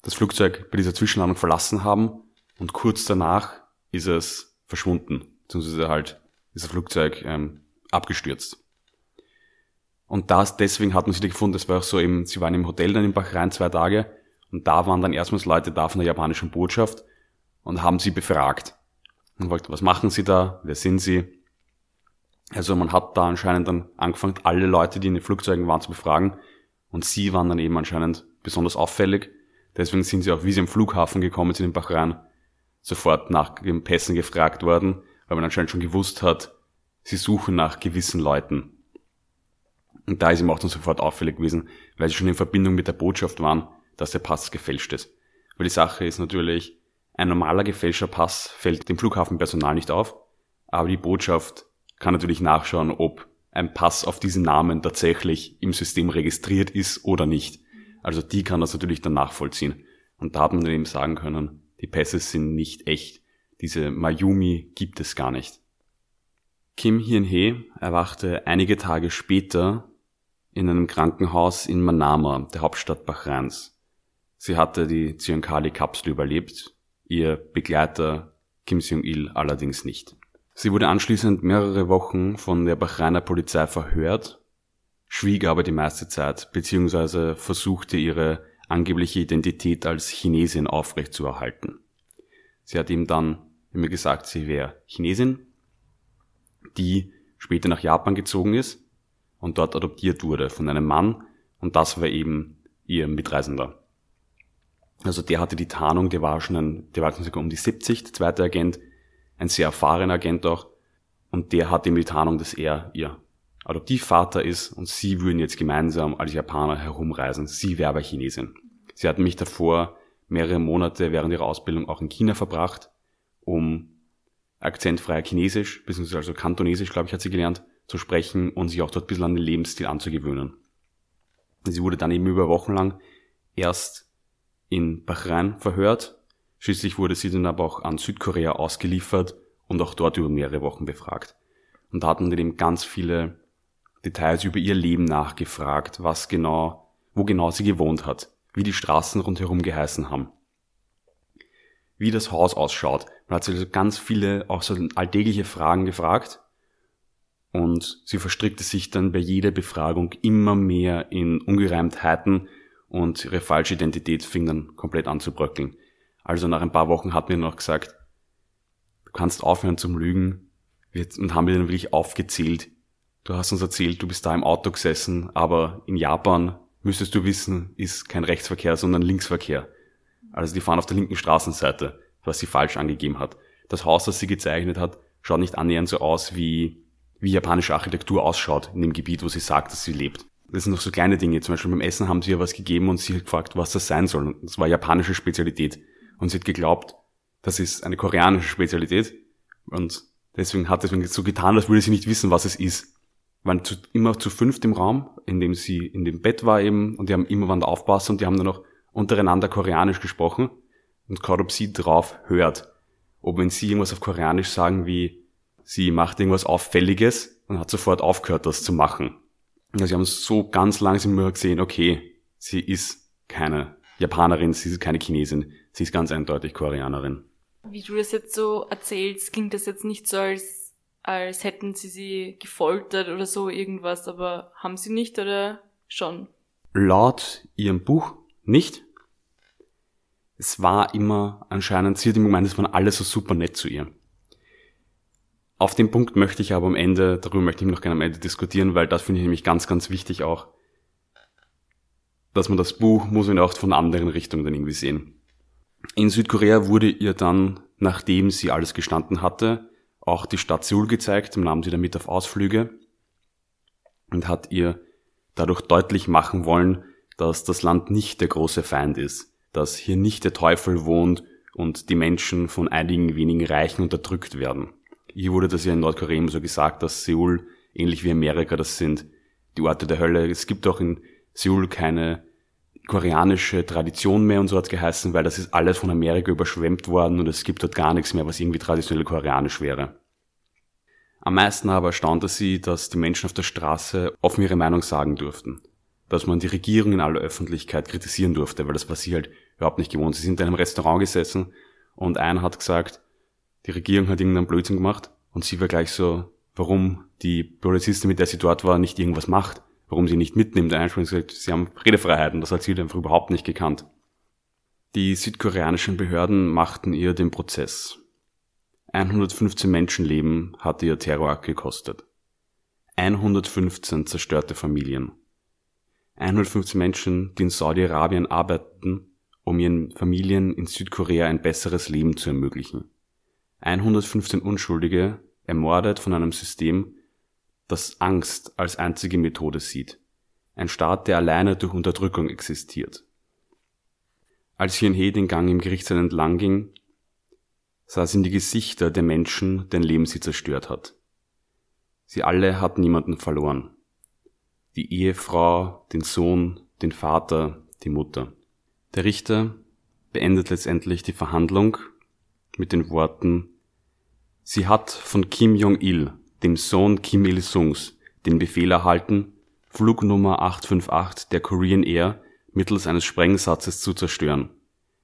das Flugzeug bei dieser Zwischenlandung verlassen haben und kurz danach ist es verschwunden, beziehungsweise halt ist das Flugzeug ähm, abgestürzt. Und das, deswegen hat man sie gefunden, das war auch so eben, sie waren im Hotel dann in Bahrain zwei Tage und da waren dann erstmals Leute da von der japanischen Botschaft und haben sie befragt. Und wollten, was machen sie da? Wer sind sie? Also man hat da anscheinend dann angefangen, alle Leute, die in den Flugzeugen waren, zu befragen. Und sie waren dann eben anscheinend besonders auffällig. Deswegen sind sie auch, wie sie am Flughafen gekommen sind in Bahrain, sofort nach den Pässen gefragt worden, weil man anscheinend schon gewusst hat, sie suchen nach gewissen Leuten. Und da ist ihm auch dann sofort auffällig gewesen, weil sie schon in Verbindung mit der Botschaft waren, dass der Pass gefälscht ist. Weil die Sache ist natürlich, ein normaler gefälschter Pass fällt dem Flughafenpersonal nicht auf, aber die Botschaft kann natürlich nachschauen, ob ein Pass auf diesen Namen tatsächlich im System registriert ist oder nicht. Also die kann das natürlich dann nachvollziehen. Und da hat man dann eben sagen können, die Pässe sind nicht echt. Diese Mayumi gibt es gar nicht. Kim Hyun-hee erwachte einige Tage später in einem Krankenhaus in Manama, der Hauptstadt Bahrains. Sie hatte die Zyankali-Kapsel überlebt, ihr Begleiter Kim Seong-il allerdings nicht. Sie wurde anschließend mehrere Wochen von der Bahrainer Polizei verhört, schwieg aber die meiste Zeit, beziehungsweise versuchte ihre angebliche Identität als Chinesin aufrechtzuerhalten. Sie hat ihm dann immer gesagt, sie wäre Chinesin, die später nach Japan gezogen ist und dort adoptiert wurde von einem Mann und das war eben ihr Mitreisender. Also der hatte die Tarnung, der war schon ein, der war schon sogar um die 70, der zweite Agent, ein sehr erfahrener Agent auch, und der hat ihm die Tarnung, dass er ihr Adoptivvater ist und sie würden jetzt gemeinsam als Japaner herumreisen. Sie wäre aber Chinesin. Sie hat mich davor mehrere Monate während ihrer Ausbildung auch in China verbracht, um akzentfreier Chinesisch, beziehungsweise also Kantonesisch, glaube ich, hat sie gelernt, zu sprechen und sich auch dort ein bisschen an den Lebensstil anzugewöhnen. Sie wurde dann eben über Wochen lang erst in Bahrain verhört. Schließlich wurde sie dann aber auch an Südkorea ausgeliefert und auch dort über mehrere Wochen befragt. Und da hatten wir eben ganz viele Details über ihr Leben nachgefragt, was genau, wo genau sie gewohnt hat, wie die Straßen rundherum geheißen haben, wie das Haus ausschaut. Man hat sie also ganz viele auch so alltägliche Fragen gefragt und sie verstrickte sich dann bei jeder Befragung immer mehr in Ungereimtheiten und ihre falsche Identität fing dann komplett an zu bröckeln. Also nach ein paar Wochen hat mir noch gesagt, du kannst aufhören zum Lügen und haben wir dann wirklich aufgezählt. Du hast uns erzählt, du bist da im Auto gesessen, aber in Japan müsstest du wissen, ist kein Rechtsverkehr, sondern Linksverkehr. Also die fahren auf der linken Straßenseite, was sie falsch angegeben hat. Das Haus, das sie gezeichnet hat, schaut nicht annähernd so aus wie wie japanische Architektur ausschaut in dem Gebiet, wo sie sagt, dass sie lebt. Das sind noch so kleine Dinge. Zum Beispiel beim Essen haben sie ihr was gegeben und sie hat gefragt, was das sein soll. Das war japanische Spezialität. Und sie hat geglaubt, das ist eine koreanische Spezialität. Und deswegen hat deswegen so getan, als würde sie nicht wissen, was es ist. Waren zu, immer zu fünft im Raum, in dem sie in dem Bett war eben, und die haben immer waren aufpassen und die haben dann noch untereinander koreanisch gesprochen und gerade ob sie drauf hört. Ob wenn sie irgendwas auf koreanisch sagen wie sie macht irgendwas Auffälliges und hat sofort aufgehört, das zu machen. Also sie haben so ganz langsam immer gesehen, okay, sie ist keine Japanerin, sie ist keine Chinesin, sie ist ganz eindeutig Koreanerin. Wie du das jetzt so erzählst, klingt das jetzt nicht so, als, als hätten sie sie gefoltert oder so irgendwas, aber haben sie nicht oder schon? Laut ihrem Buch nicht. Es war immer anscheinend, sie hat immer gemeint, es waren alle so super nett zu ihr. Auf den Punkt möchte ich aber am Ende, darüber möchte ich noch gerne am Ende diskutieren, weil das finde ich nämlich ganz, ganz wichtig auch, dass man das Buch muss man auch von anderen Richtungen dann irgendwie sehen. In Südkorea wurde ihr dann, nachdem sie alles gestanden hatte, auch die Stadt Seoul gezeigt, nahm sie damit auf Ausflüge und hat ihr dadurch deutlich machen wollen, dass das Land nicht der große Feind ist, dass hier nicht der Teufel wohnt und die Menschen von einigen wenigen Reichen unterdrückt werden. Hier wurde das ja in Nordkorea immer so gesagt, dass Seoul, ähnlich wie Amerika, das sind die Orte der Hölle. Es gibt auch in Seoul keine koreanische Tradition mehr und so hat's geheißen, weil das ist alles von Amerika überschwemmt worden und es gibt dort gar nichts mehr, was irgendwie traditionell koreanisch wäre. Am meisten aber erstaunte sie, dass die Menschen auf der Straße offen ihre Meinung sagen durften. Dass man die Regierung in aller Öffentlichkeit kritisieren durfte, weil das war sie halt überhaupt nicht gewohnt. Sie sind in einem Restaurant gesessen und einer hat gesagt, die Regierung hat irgendeinen Blödsinn gemacht und sie war gleich so, warum die Polizistin, mit der sie dort war, nicht irgendwas macht, warum sie nicht mitnimmt. Einspringen gesagt, sie haben Redefreiheit und das hat sie einfach überhaupt nicht gekannt. Die südkoreanischen Behörden machten ihr den Prozess. 115 Menschenleben hatte ihr Terrorakt gekostet. 115 zerstörte Familien. 115 Menschen, die in Saudi-Arabien arbeiteten, um ihren Familien in Südkorea ein besseres Leben zu ermöglichen. 115 Unschuldige ermordet von einem System, das Angst als einzige Methode sieht. Ein Staat, der alleine durch Unterdrückung existiert. Als Hyun He den Gang im Gerichtssaal entlang ging, sah sie in die Gesichter der Menschen, deren Leben sie zerstört hat. Sie alle hatten niemanden verloren. Die Ehefrau, den Sohn, den Vater, die Mutter. Der Richter beendet letztendlich die Verhandlung mit den Worten Sie hat von Kim Jong-il, dem Sohn Kim Il-sungs, den Befehl erhalten, Flugnummer 858 der Korean Air mittels eines Sprengsatzes zu zerstören.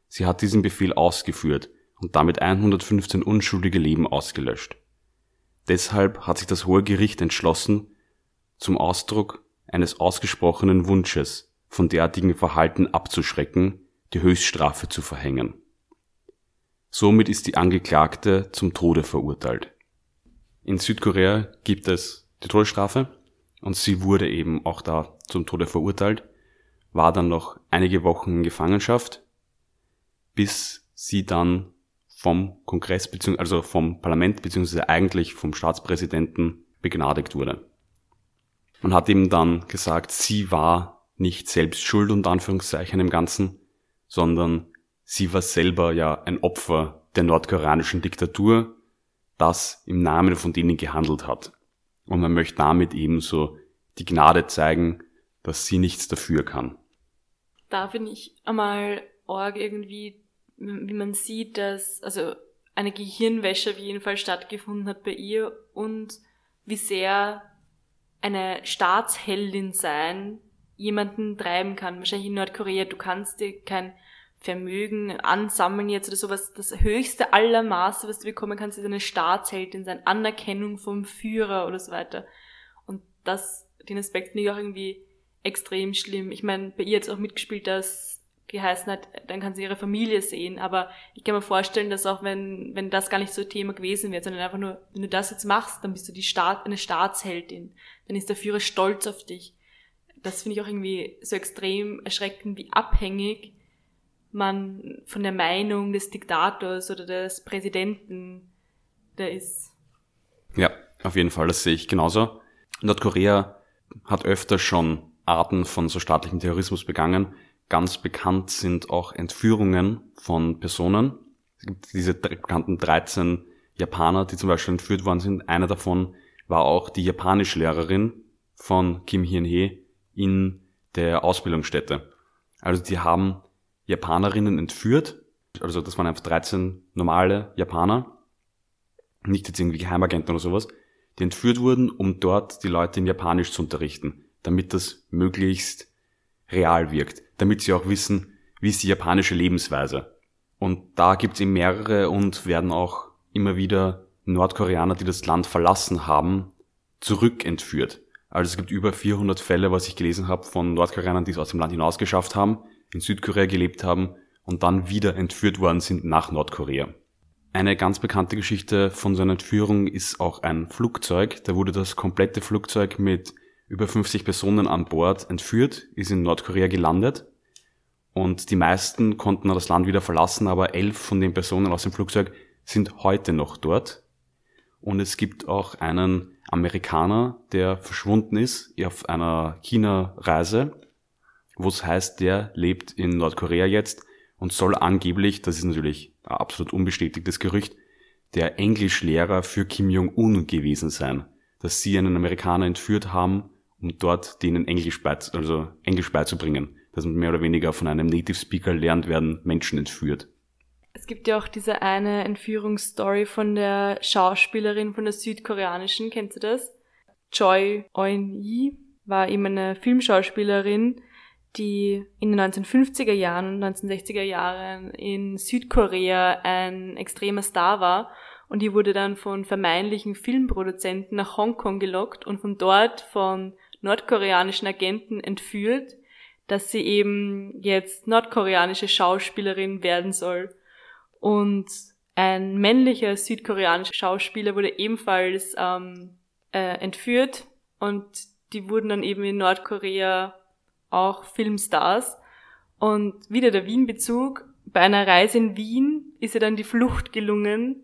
Sie hat diesen Befehl ausgeführt und damit 115 unschuldige Leben ausgelöscht. Deshalb hat sich das Hohe Gericht entschlossen, zum Ausdruck eines ausgesprochenen Wunsches von derartigem Verhalten abzuschrecken, die Höchststrafe zu verhängen Somit ist die Angeklagte zum Tode verurteilt. In Südkorea gibt es die Todesstrafe und sie wurde eben auch da zum Tode verurteilt, war dann noch einige Wochen in Gefangenschaft, bis sie dann vom Kongress also vom Parlament bzw. eigentlich vom Staatspräsidenten begnadigt wurde. Man hat eben dann gesagt, sie war nicht selbst schuld unter Anführungszeichen im Ganzen, sondern sie war selber ja ein Opfer der nordkoreanischen Diktatur, das im Namen von denen gehandelt hat. Und man möchte damit ebenso die Gnade zeigen, dass sie nichts dafür kann. Da finde ich einmal arg irgendwie, wie man sieht, dass also eine Gehirnwäsche auf jeden Fall stattgefunden hat bei ihr und wie sehr eine Staatsheldin sein jemanden treiben kann. Wahrscheinlich in Nordkorea, du kannst dir kein Vermögen ansammeln jetzt oder sowas. Das höchste aller Maße, was du bekommen kannst, ist eine Staatsheldin sein, Anerkennung vom Führer oder so weiter. Und das, den Aspekt finde ich auch irgendwie extrem schlimm. Ich meine, bei ihr hat auch mitgespielt, dass geheißen hat, dann kann sie ihre Familie sehen. Aber ich kann mir vorstellen, dass auch wenn, wenn das gar nicht so Thema gewesen wäre, sondern einfach nur, wenn du das jetzt machst, dann bist du die Staat, eine Staatsheldin. Dann ist der Führer stolz auf dich. Das finde ich auch irgendwie so extrem erschreckend, wie abhängig man von der Meinung des Diktators oder des Präsidenten da ist. Ja, auf jeden Fall, das sehe ich genauso. Nordkorea hat öfter schon Arten von so staatlichem Terrorismus begangen. Ganz bekannt sind auch Entführungen von Personen. Es gibt diese bekannten 13 Japaner, die zum Beispiel entführt worden sind. Einer davon war auch die Japanischlehrerin von Kim Hyun-hee in der Ausbildungsstätte. Also die haben Japanerinnen entführt. Also das waren einfach 13 normale Japaner. Nicht jetzt irgendwie Geheimagenten oder sowas. Die entführt wurden, um dort die Leute in Japanisch zu unterrichten. Damit das möglichst real wirkt. Damit sie auch wissen, wie ist die japanische Lebensweise. Und da gibt es eben mehrere und werden auch immer wieder Nordkoreaner, die das Land verlassen haben, zurückentführt. Also es gibt über 400 Fälle, was ich gelesen habe, von Nordkoreanern, die es aus dem Land hinausgeschafft haben, in Südkorea gelebt haben und dann wieder entführt worden sind nach Nordkorea. Eine ganz bekannte Geschichte von so einer Entführung ist auch ein Flugzeug. Da wurde das komplette Flugzeug mit über 50 Personen an Bord entführt, ist in Nordkorea gelandet und die meisten konnten das Land wieder verlassen, aber elf von den Personen aus dem Flugzeug sind heute noch dort. Und es gibt auch einen Amerikaner, der verschwunden ist auf einer China-Reise, wo es heißt, der lebt in Nordkorea jetzt und soll angeblich, das ist natürlich ein absolut unbestätigtes Gerücht, der Englischlehrer für Kim Jong-un gewesen sein, dass sie einen Amerikaner entführt haben, um dort denen Englisch, beiz also Englisch beizubringen dass man mehr oder weniger von einem Native Speaker lernt, werden Menschen entführt. Es gibt ja auch diese eine Entführungsstory von der Schauspielerin von der südkoreanischen, kennst du das? Choi Eun-yi war eben eine Filmschauspielerin, die in den 1950er Jahren und 1960er Jahren in Südkorea ein extremer Star war und die wurde dann von vermeintlichen Filmproduzenten nach Hongkong gelockt und von dort von nordkoreanischen Agenten entführt dass sie eben jetzt nordkoreanische Schauspielerin werden soll. Und ein männlicher südkoreanischer Schauspieler wurde ebenfalls ähm, äh, entführt und die wurden dann eben in Nordkorea auch Filmstars. Und wieder der Wien-Bezug. Bei einer Reise in Wien ist ihr dann die Flucht gelungen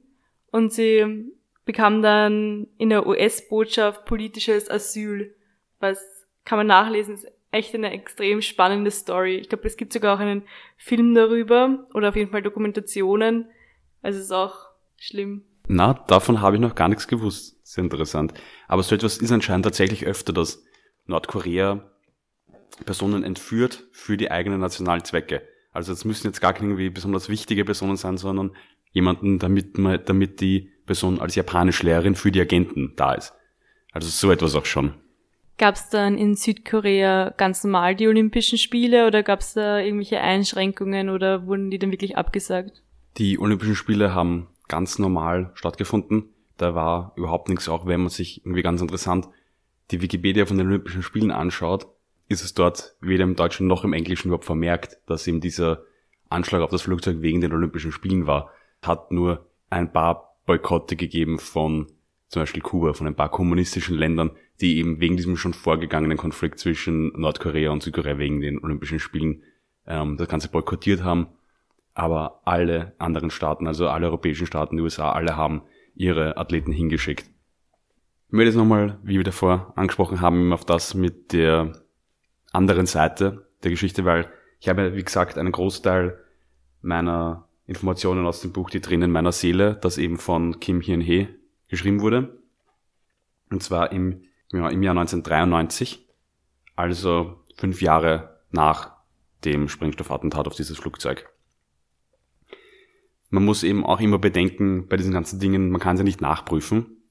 und sie bekam dann in der US-Botschaft politisches Asyl. Was kann man nachlesen, ist echt eine extrem spannende Story. Ich glaube, es gibt sogar auch einen Film darüber oder auf jeden Fall Dokumentationen. Also es ist auch schlimm. Na, davon habe ich noch gar nichts gewusst. Sehr interessant. Aber so etwas ist anscheinend tatsächlich öfter, dass Nordkorea Personen entführt für die eigenen nationalen Zwecke. Also es müssen jetzt gar keine irgendwie besonders wichtige Personen sein, sondern jemanden, damit man, damit die Person als Japanischlehrerin für die Agenten da ist. Also so etwas auch schon. Gab es dann in Südkorea ganz normal die Olympischen Spiele oder gab es da irgendwelche Einschränkungen oder wurden die dann wirklich abgesagt? Die Olympischen Spiele haben ganz normal stattgefunden. Da war überhaupt nichts, auch wenn man sich irgendwie ganz interessant die Wikipedia von den Olympischen Spielen anschaut, ist es dort weder im Deutschen noch im Englischen überhaupt vermerkt, dass eben dieser Anschlag auf das Flugzeug wegen den Olympischen Spielen war. Hat nur ein paar Boykotte gegeben von zum Beispiel Kuba, von ein paar kommunistischen Ländern, die eben wegen diesem schon vorgegangenen Konflikt zwischen Nordkorea und Südkorea wegen den Olympischen Spielen ähm, das Ganze boykottiert haben. Aber alle anderen Staaten, also alle europäischen Staaten, die USA, alle haben ihre Athleten hingeschickt. Ich möchte jetzt nochmal, wie wir davor angesprochen haben, auf das mit der anderen Seite der Geschichte, weil ich habe, wie gesagt, einen Großteil meiner Informationen aus dem Buch Die Tränen meiner Seele, das eben von Kim Hyun-hee geschrieben wurde. Und zwar im ja, im Jahr 1993, also fünf Jahre nach dem Sprengstoffattentat auf dieses Flugzeug. Man muss eben auch immer bedenken, bei diesen ganzen Dingen, man kann sie nicht nachprüfen.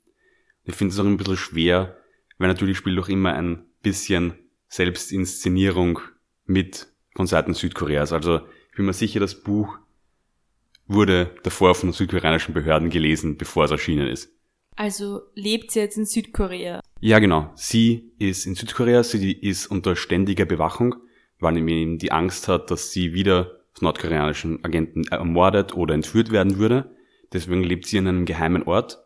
Ich finde es auch ein bisschen schwer, weil natürlich spielt auch immer ein bisschen Selbstinszenierung mit von Seiten Südkoreas. Also ich bin mir sicher, das Buch wurde davor von südkoreanischen Behörden gelesen, bevor es erschienen ist. Also lebt sie jetzt in Südkorea? Ja, genau. Sie ist in Südkorea, sie ist unter ständiger Bewachung, weil eben die Angst hat, dass sie wieder von nordkoreanischen Agenten ermordet oder entführt werden würde. Deswegen lebt sie in einem geheimen Ort,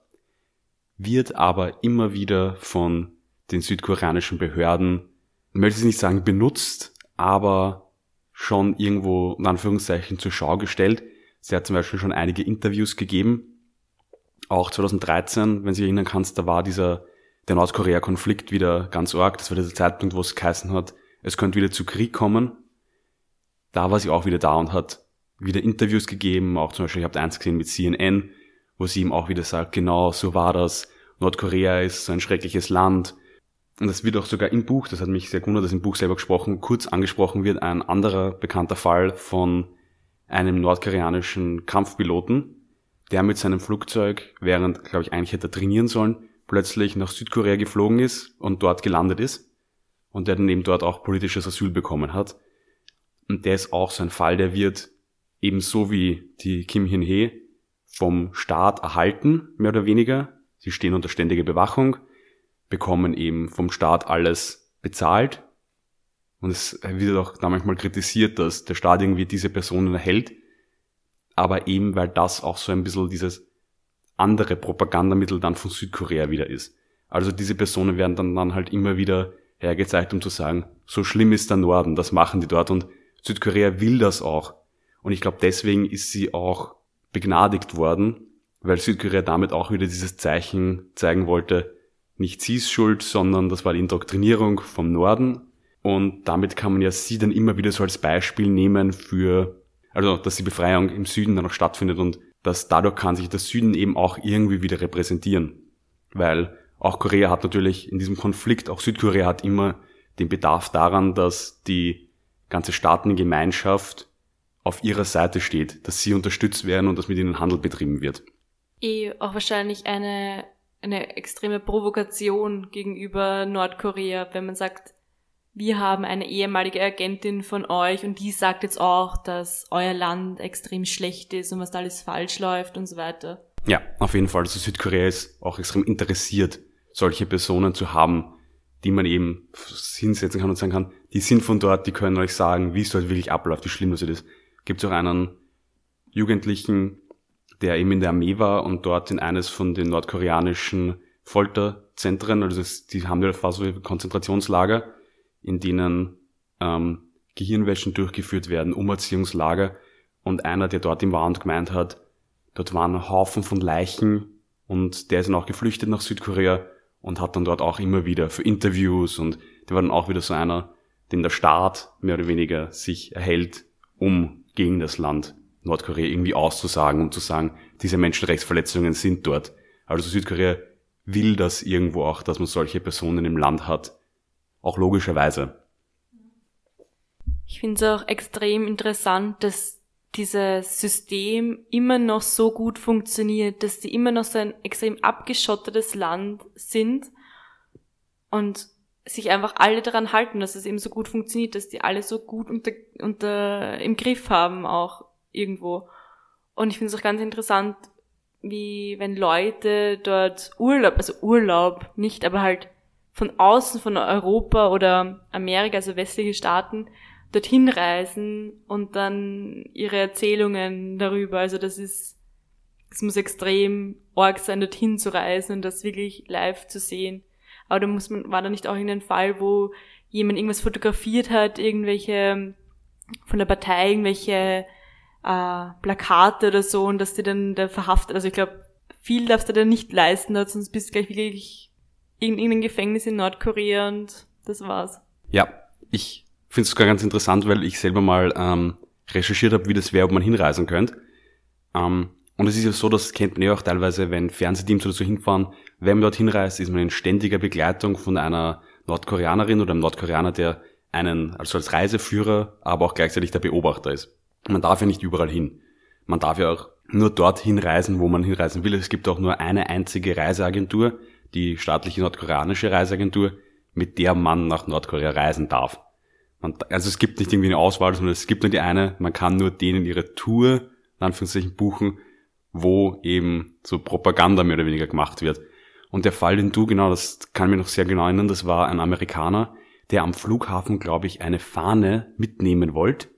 wird aber immer wieder von den südkoreanischen Behörden, ich möchte es nicht sagen benutzt, aber schon irgendwo in Anführungszeichen zur Schau gestellt. Sie hat zum Beispiel schon einige Interviews gegeben. Auch 2013, wenn Sie erinnern kannst, da war dieser, der Nordkorea-Konflikt wieder ganz arg. Das war der Zeitpunkt, wo es geheißen hat, es könnte wieder zu Krieg kommen. Da war sie auch wieder da und hat wieder Interviews gegeben. Auch zum Beispiel, ich habe eins gesehen mit CNN, wo sie ihm auch wieder sagt, genau, so war das. Nordkorea ist so ein schreckliches Land. Und das wird auch sogar im Buch, das hat mich sehr gewundert, dass im Buch selber gesprochen, kurz angesprochen wird, ein anderer bekannter Fall von einem nordkoreanischen Kampfpiloten, der mit seinem Flugzeug, während, glaube ich, eigentlich hätte er trainieren sollen, plötzlich nach Südkorea geflogen ist und dort gelandet ist und der dann eben dort auch politisches Asyl bekommen hat. Und der ist auch so ein Fall, der wird ebenso wie die Kim Hin-he vom Staat erhalten, mehr oder weniger. Sie stehen unter ständiger Bewachung, bekommen eben vom Staat alles bezahlt. Und es wird auch da manchmal kritisiert, dass der Staat irgendwie diese Personen erhält. Aber eben, weil das auch so ein bisschen dieses andere Propagandamittel dann von Südkorea wieder ist. Also diese Personen werden dann, dann halt immer wieder hergezeigt, um zu sagen, so schlimm ist der Norden, das machen die dort und Südkorea will das auch. Und ich glaube, deswegen ist sie auch begnadigt worden, weil Südkorea damit auch wieder dieses Zeichen zeigen wollte, nicht sie ist schuld, sondern das war die Indoktrinierung vom Norden. Und damit kann man ja sie dann immer wieder so als Beispiel nehmen für, also, dass die Befreiung im Süden dann noch stattfindet und dass dadurch kann sich der Süden eben auch irgendwie wieder repräsentieren. Weil auch Korea hat natürlich in diesem Konflikt, auch Südkorea hat immer den Bedarf daran, dass die ganze Staatengemeinschaft auf ihrer Seite steht, dass sie unterstützt werden und dass mit ihnen Handel betrieben wird. Eh auch wahrscheinlich eine, eine extreme Provokation gegenüber Nordkorea, wenn man sagt, wir haben eine ehemalige Agentin von euch und die sagt jetzt auch, dass euer Land extrem schlecht ist und was da alles falsch läuft und so weiter. Ja, auf jeden Fall. Also Südkorea ist auch extrem interessiert, solche Personen zu haben, die man eben hinsetzen kann und sagen kann, die sind von dort, die können euch sagen, wie es dort wirklich abläuft, wie schlimm das ist. Gibt es auch einen Jugendlichen, der eben in der Armee war und dort in eines von den nordkoreanischen Folterzentren, also das, die haben ja fast so Konzentrationslager, in denen ähm, Gehirnwäschen durchgeführt werden, Umerziehungslager. Und einer, der dort im war gemeint hat, dort waren Haufen von Leichen und der ist dann auch geflüchtet nach Südkorea und hat dann dort auch immer wieder für Interviews und der war dann auch wieder so einer, den der Staat mehr oder weniger sich erhält, um gegen das Land Nordkorea irgendwie auszusagen und zu sagen, diese Menschenrechtsverletzungen sind dort. Also Südkorea will das irgendwo auch, dass man solche Personen im Land hat. Auch logischerweise. Ich finde es auch extrem interessant, dass dieses System immer noch so gut funktioniert, dass die immer noch so ein extrem abgeschottetes Land sind und sich einfach alle daran halten, dass es eben so gut funktioniert, dass die alle so gut unter, unter im Griff haben auch irgendwo. Und ich finde es auch ganz interessant, wie wenn Leute dort Urlaub, also Urlaub nicht, aber halt von außen, von Europa oder Amerika, also westliche Staaten, dorthin reisen und dann ihre Erzählungen darüber. Also das ist, es muss extrem arg sein, dorthin zu reisen und das wirklich live zu sehen. Aber da muss man, war da nicht auch irgendein Fall, wo jemand irgendwas fotografiert hat, irgendwelche von der Partei, irgendwelche äh, Plakate oder so und dass die dann da verhaftet. Also ich glaube, viel darfst du da nicht leisten, sonst bist du gleich wirklich in irgendeinem Gefängnis in Nordkorea und das war's. Ja, ich finde es sogar ganz interessant, weil ich selber mal ähm, recherchiert habe, wie das wäre, ob man hinreisen könnte. Ähm, und es ist ja so, das kennt man ja auch teilweise, wenn Fernsehteams oder so hinfahren, wenn man dort hinreist, ist man in ständiger Begleitung von einer Nordkoreanerin oder einem Nordkoreaner, der einen, also als Reiseführer, aber auch gleichzeitig der Beobachter ist. Man darf ja nicht überall hin. Man darf ja auch nur dorthin reisen, wo man hinreisen will. Es gibt auch nur eine einzige Reiseagentur, die staatliche nordkoreanische Reiseagentur, mit der man nach Nordkorea reisen darf. Man, also es gibt nicht irgendwie eine Auswahl, sondern es gibt nur die eine, man kann nur denen ihre Tour, in Anführungszeichen, buchen, wo eben so Propaganda mehr oder weniger gemacht wird. Und der Fall, den du genau, das kann mir noch sehr genau erinnern, das war ein Amerikaner, der am Flughafen, glaube ich, eine Fahne mitnehmen wollte.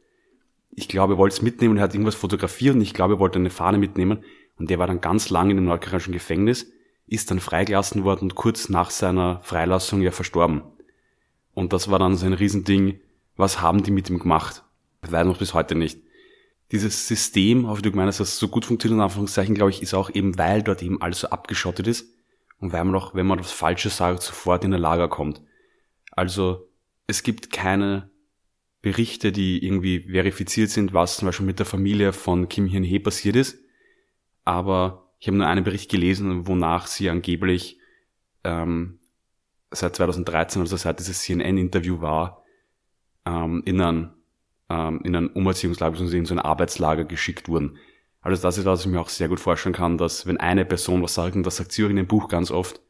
Ich glaube, er wollte es mitnehmen, er hat irgendwas fotografiert und ich glaube, er wollte eine Fahne mitnehmen. Und der war dann ganz lange in dem nordkoreanischen Gefängnis, ist dann freigelassen worden und kurz nach seiner Freilassung ja verstorben. Und das war dann so ein Riesending, was haben die mit ihm gemacht? Leider noch bis heute nicht. Dieses System, auf wie du gemeint hast, das so gut funktioniert, in Anführungszeichen, glaube ich, ist auch eben, weil dort eben alles so abgeschottet ist und weil man auch, wenn man was Falsches sagt, sofort in ein Lager kommt. Also, es gibt keine Berichte, die irgendwie verifiziert sind, was zum Beispiel mit der Familie von Kim Hyun-hee passiert ist. Aber ich habe nur einen Bericht gelesen, wonach sie angeblich ähm, seit 2013, also seit dieses CNN-Interview war, ähm, in ein, ähm, in ein Umerziehungslager, beziehungsweise in so ein Arbeitslager geschickt wurden. Also das ist, was ich mir auch sehr gut vorstellen kann, dass wenn eine Person was sagt, und das sagt sie auch in dem Buch ganz oft,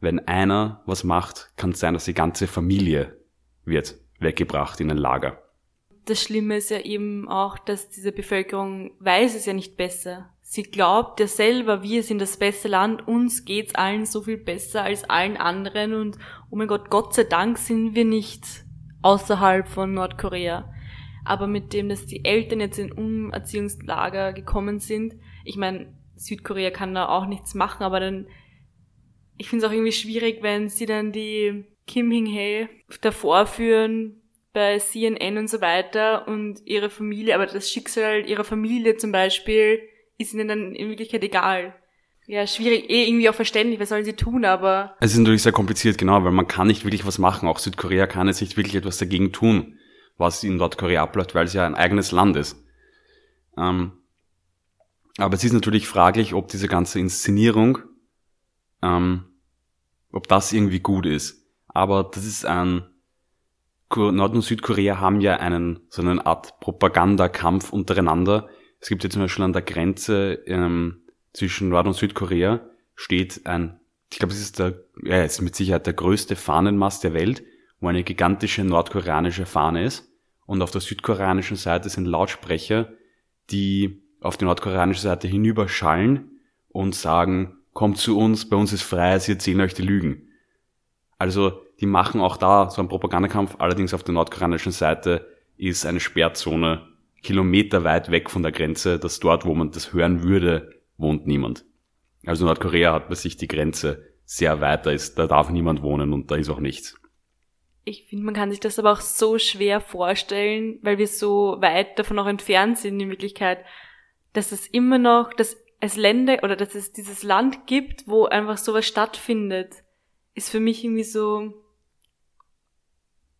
wenn einer was macht, kann es sein, dass die ganze Familie wird weggebracht in ein Lager. Das Schlimme ist ja eben auch, dass diese Bevölkerung weiß es ja nicht besser. Sie glaubt ja selber, wir sind das beste Land, uns geht's allen so viel besser als allen anderen und oh mein Gott, Gott sei Dank sind wir nicht außerhalb von Nordkorea. Aber mit dem, dass die Eltern jetzt in Umerziehungslager gekommen sind, ich meine, Südkorea kann da auch nichts machen, aber dann, ich finde es auch irgendwie schwierig, wenn sie dann die Kim Hing-hee davor führen bei CNN und so weiter und ihre Familie, aber das Schicksal ihrer Familie zum Beispiel ist ihnen dann in Wirklichkeit egal. Ja, schwierig, eh irgendwie auch verständlich, was sollen sie tun, aber. Es ist natürlich sehr kompliziert, genau, weil man kann nicht wirklich was machen. Auch Südkorea kann jetzt nicht wirklich etwas dagegen tun, was in Nordkorea abläuft, weil es ja ein eigenes Land ist. Ähm, aber es ist natürlich fraglich, ob diese ganze Inszenierung, ähm, ob das irgendwie gut ist. Aber das ist ein, Nord- und Südkorea haben ja einen, so eine Art Propagandakampf untereinander. Es gibt ja zum Beispiel an der Grenze, ähm, zwischen Nord- und Südkorea steht ein, ich glaube, es ist der, ja, es ist mit Sicherheit der größte Fahnenmast der Welt, wo eine gigantische nordkoreanische Fahne ist. Und auf der südkoreanischen Seite sind Lautsprecher, die auf die nordkoreanische Seite hinüberschallen und sagen, kommt zu uns, bei uns ist frei, sie erzählen euch die Lügen. Also, die machen auch da so einen Propagandakampf, allerdings auf der nordkoreanischen Seite ist eine Sperrzone kilometerweit weg von der Grenze, dass dort, wo man das hören würde, wohnt niemand. Also Nordkorea hat bei sich die Grenze sehr weit, da, ist, da darf niemand wohnen und da ist auch nichts. Ich finde, man kann sich das aber auch so schwer vorstellen, weil wir so weit davon auch entfernt sind in Wirklichkeit, dass es immer noch, dass es Länder oder dass es dieses Land gibt, wo einfach sowas stattfindet, ist für mich irgendwie so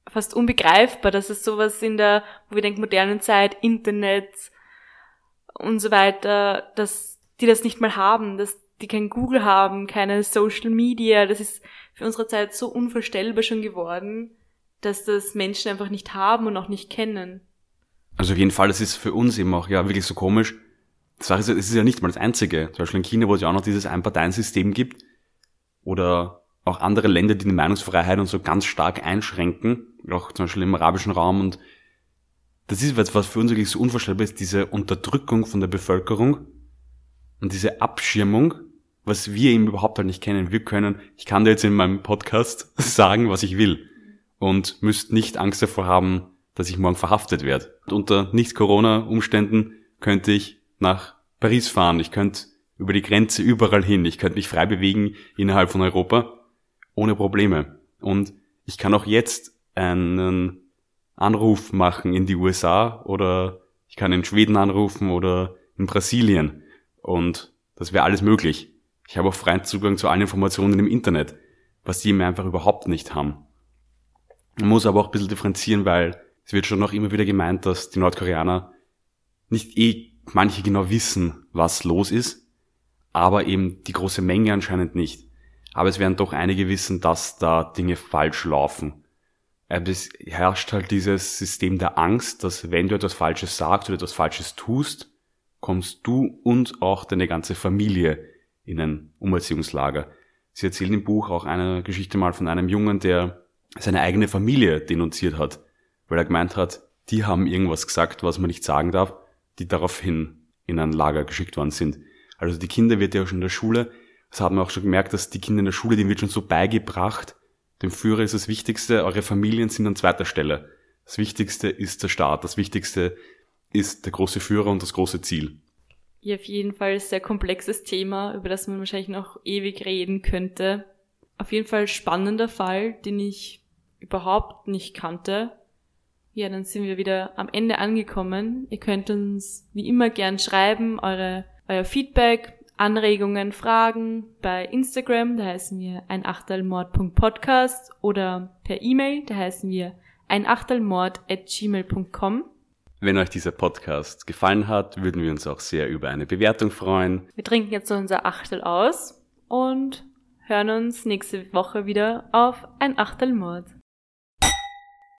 fast unbegreifbar, dass es sowas in der, wo wir denken, modernen Zeit, Internet und so weiter, dass die das nicht mal haben, dass die kein Google haben, keine Social Media. Das ist für unsere Zeit so unvorstellbar schon geworden, dass das Menschen einfach nicht haben und auch nicht kennen. Also auf jeden Fall, das ist für uns eben auch ja wirklich so komisch. Sache ist, es ist ja nicht mal das Einzige. Zum Beispiel in China, wo es ja auch noch dieses Einparteiensystem gibt. Oder auch andere Länder, die die Meinungsfreiheit und so ganz stark einschränken. Auch zum Beispiel im arabischen Raum. Und das ist was, was für uns wirklich so unvorstellbar ist, diese Unterdrückung von der Bevölkerung und diese Abschirmung, was wir eben überhaupt halt nicht kennen. Wir können, ich kann dir jetzt in meinem Podcast sagen, was ich will und müsst nicht Angst davor haben, dass ich morgen verhaftet werde. Und unter Nicht-Corona-Umständen könnte ich nach Paris fahren, ich könnte über die Grenze überall hin, ich könnte mich frei bewegen innerhalb von Europa ohne Probleme. Und ich kann auch jetzt einen Anruf machen in die USA oder ich kann in Schweden anrufen oder in Brasilien und das wäre alles möglich. Ich habe auch freien Zugang zu allen Informationen im Internet, was die mir einfach überhaupt nicht haben. Man muss aber auch ein bisschen differenzieren, weil es wird schon noch immer wieder gemeint, dass die Nordkoreaner nicht eh manche genau wissen, was los ist, aber eben die große Menge anscheinend nicht. Aber es werden doch einige wissen, dass da Dinge falsch laufen. es herrscht halt dieses System der Angst, dass wenn du etwas Falsches sagst oder etwas Falsches tust, kommst du und auch deine ganze Familie in ein Umerziehungslager. Sie erzählen im Buch auch eine Geschichte mal von einem Jungen, der seine eigene Familie denunziert hat, weil er gemeint hat, die haben irgendwas gesagt, was man nicht sagen darf, die daraufhin in ein Lager geschickt worden sind. Also die Kinder wird ja schon in der Schule, das hat man auch schon gemerkt, dass die Kinder in der Schule, denen wird schon so beigebracht, dem Führer ist das Wichtigste, eure Familien sind an zweiter Stelle. Das Wichtigste ist der Staat, das Wichtigste ist der große Führer und das große Ziel. Ja, auf jeden Fall sehr komplexes Thema, über das man wahrscheinlich noch ewig reden könnte. Auf jeden Fall spannender Fall, den ich überhaupt nicht kannte. Ja, dann sind wir wieder am Ende angekommen. Ihr könnt uns wie immer gern schreiben, eure, euer Feedback, Anregungen, Fragen bei Instagram, da heißen wir einachtelmord.podcast oder per E-Mail, da heißen wir einachtelmord.gmail.com. Wenn euch dieser Podcast gefallen hat, würden wir uns auch sehr über eine Bewertung freuen. Wir trinken jetzt unser Achtel aus und hören uns nächste Woche wieder auf ein Achtelmord.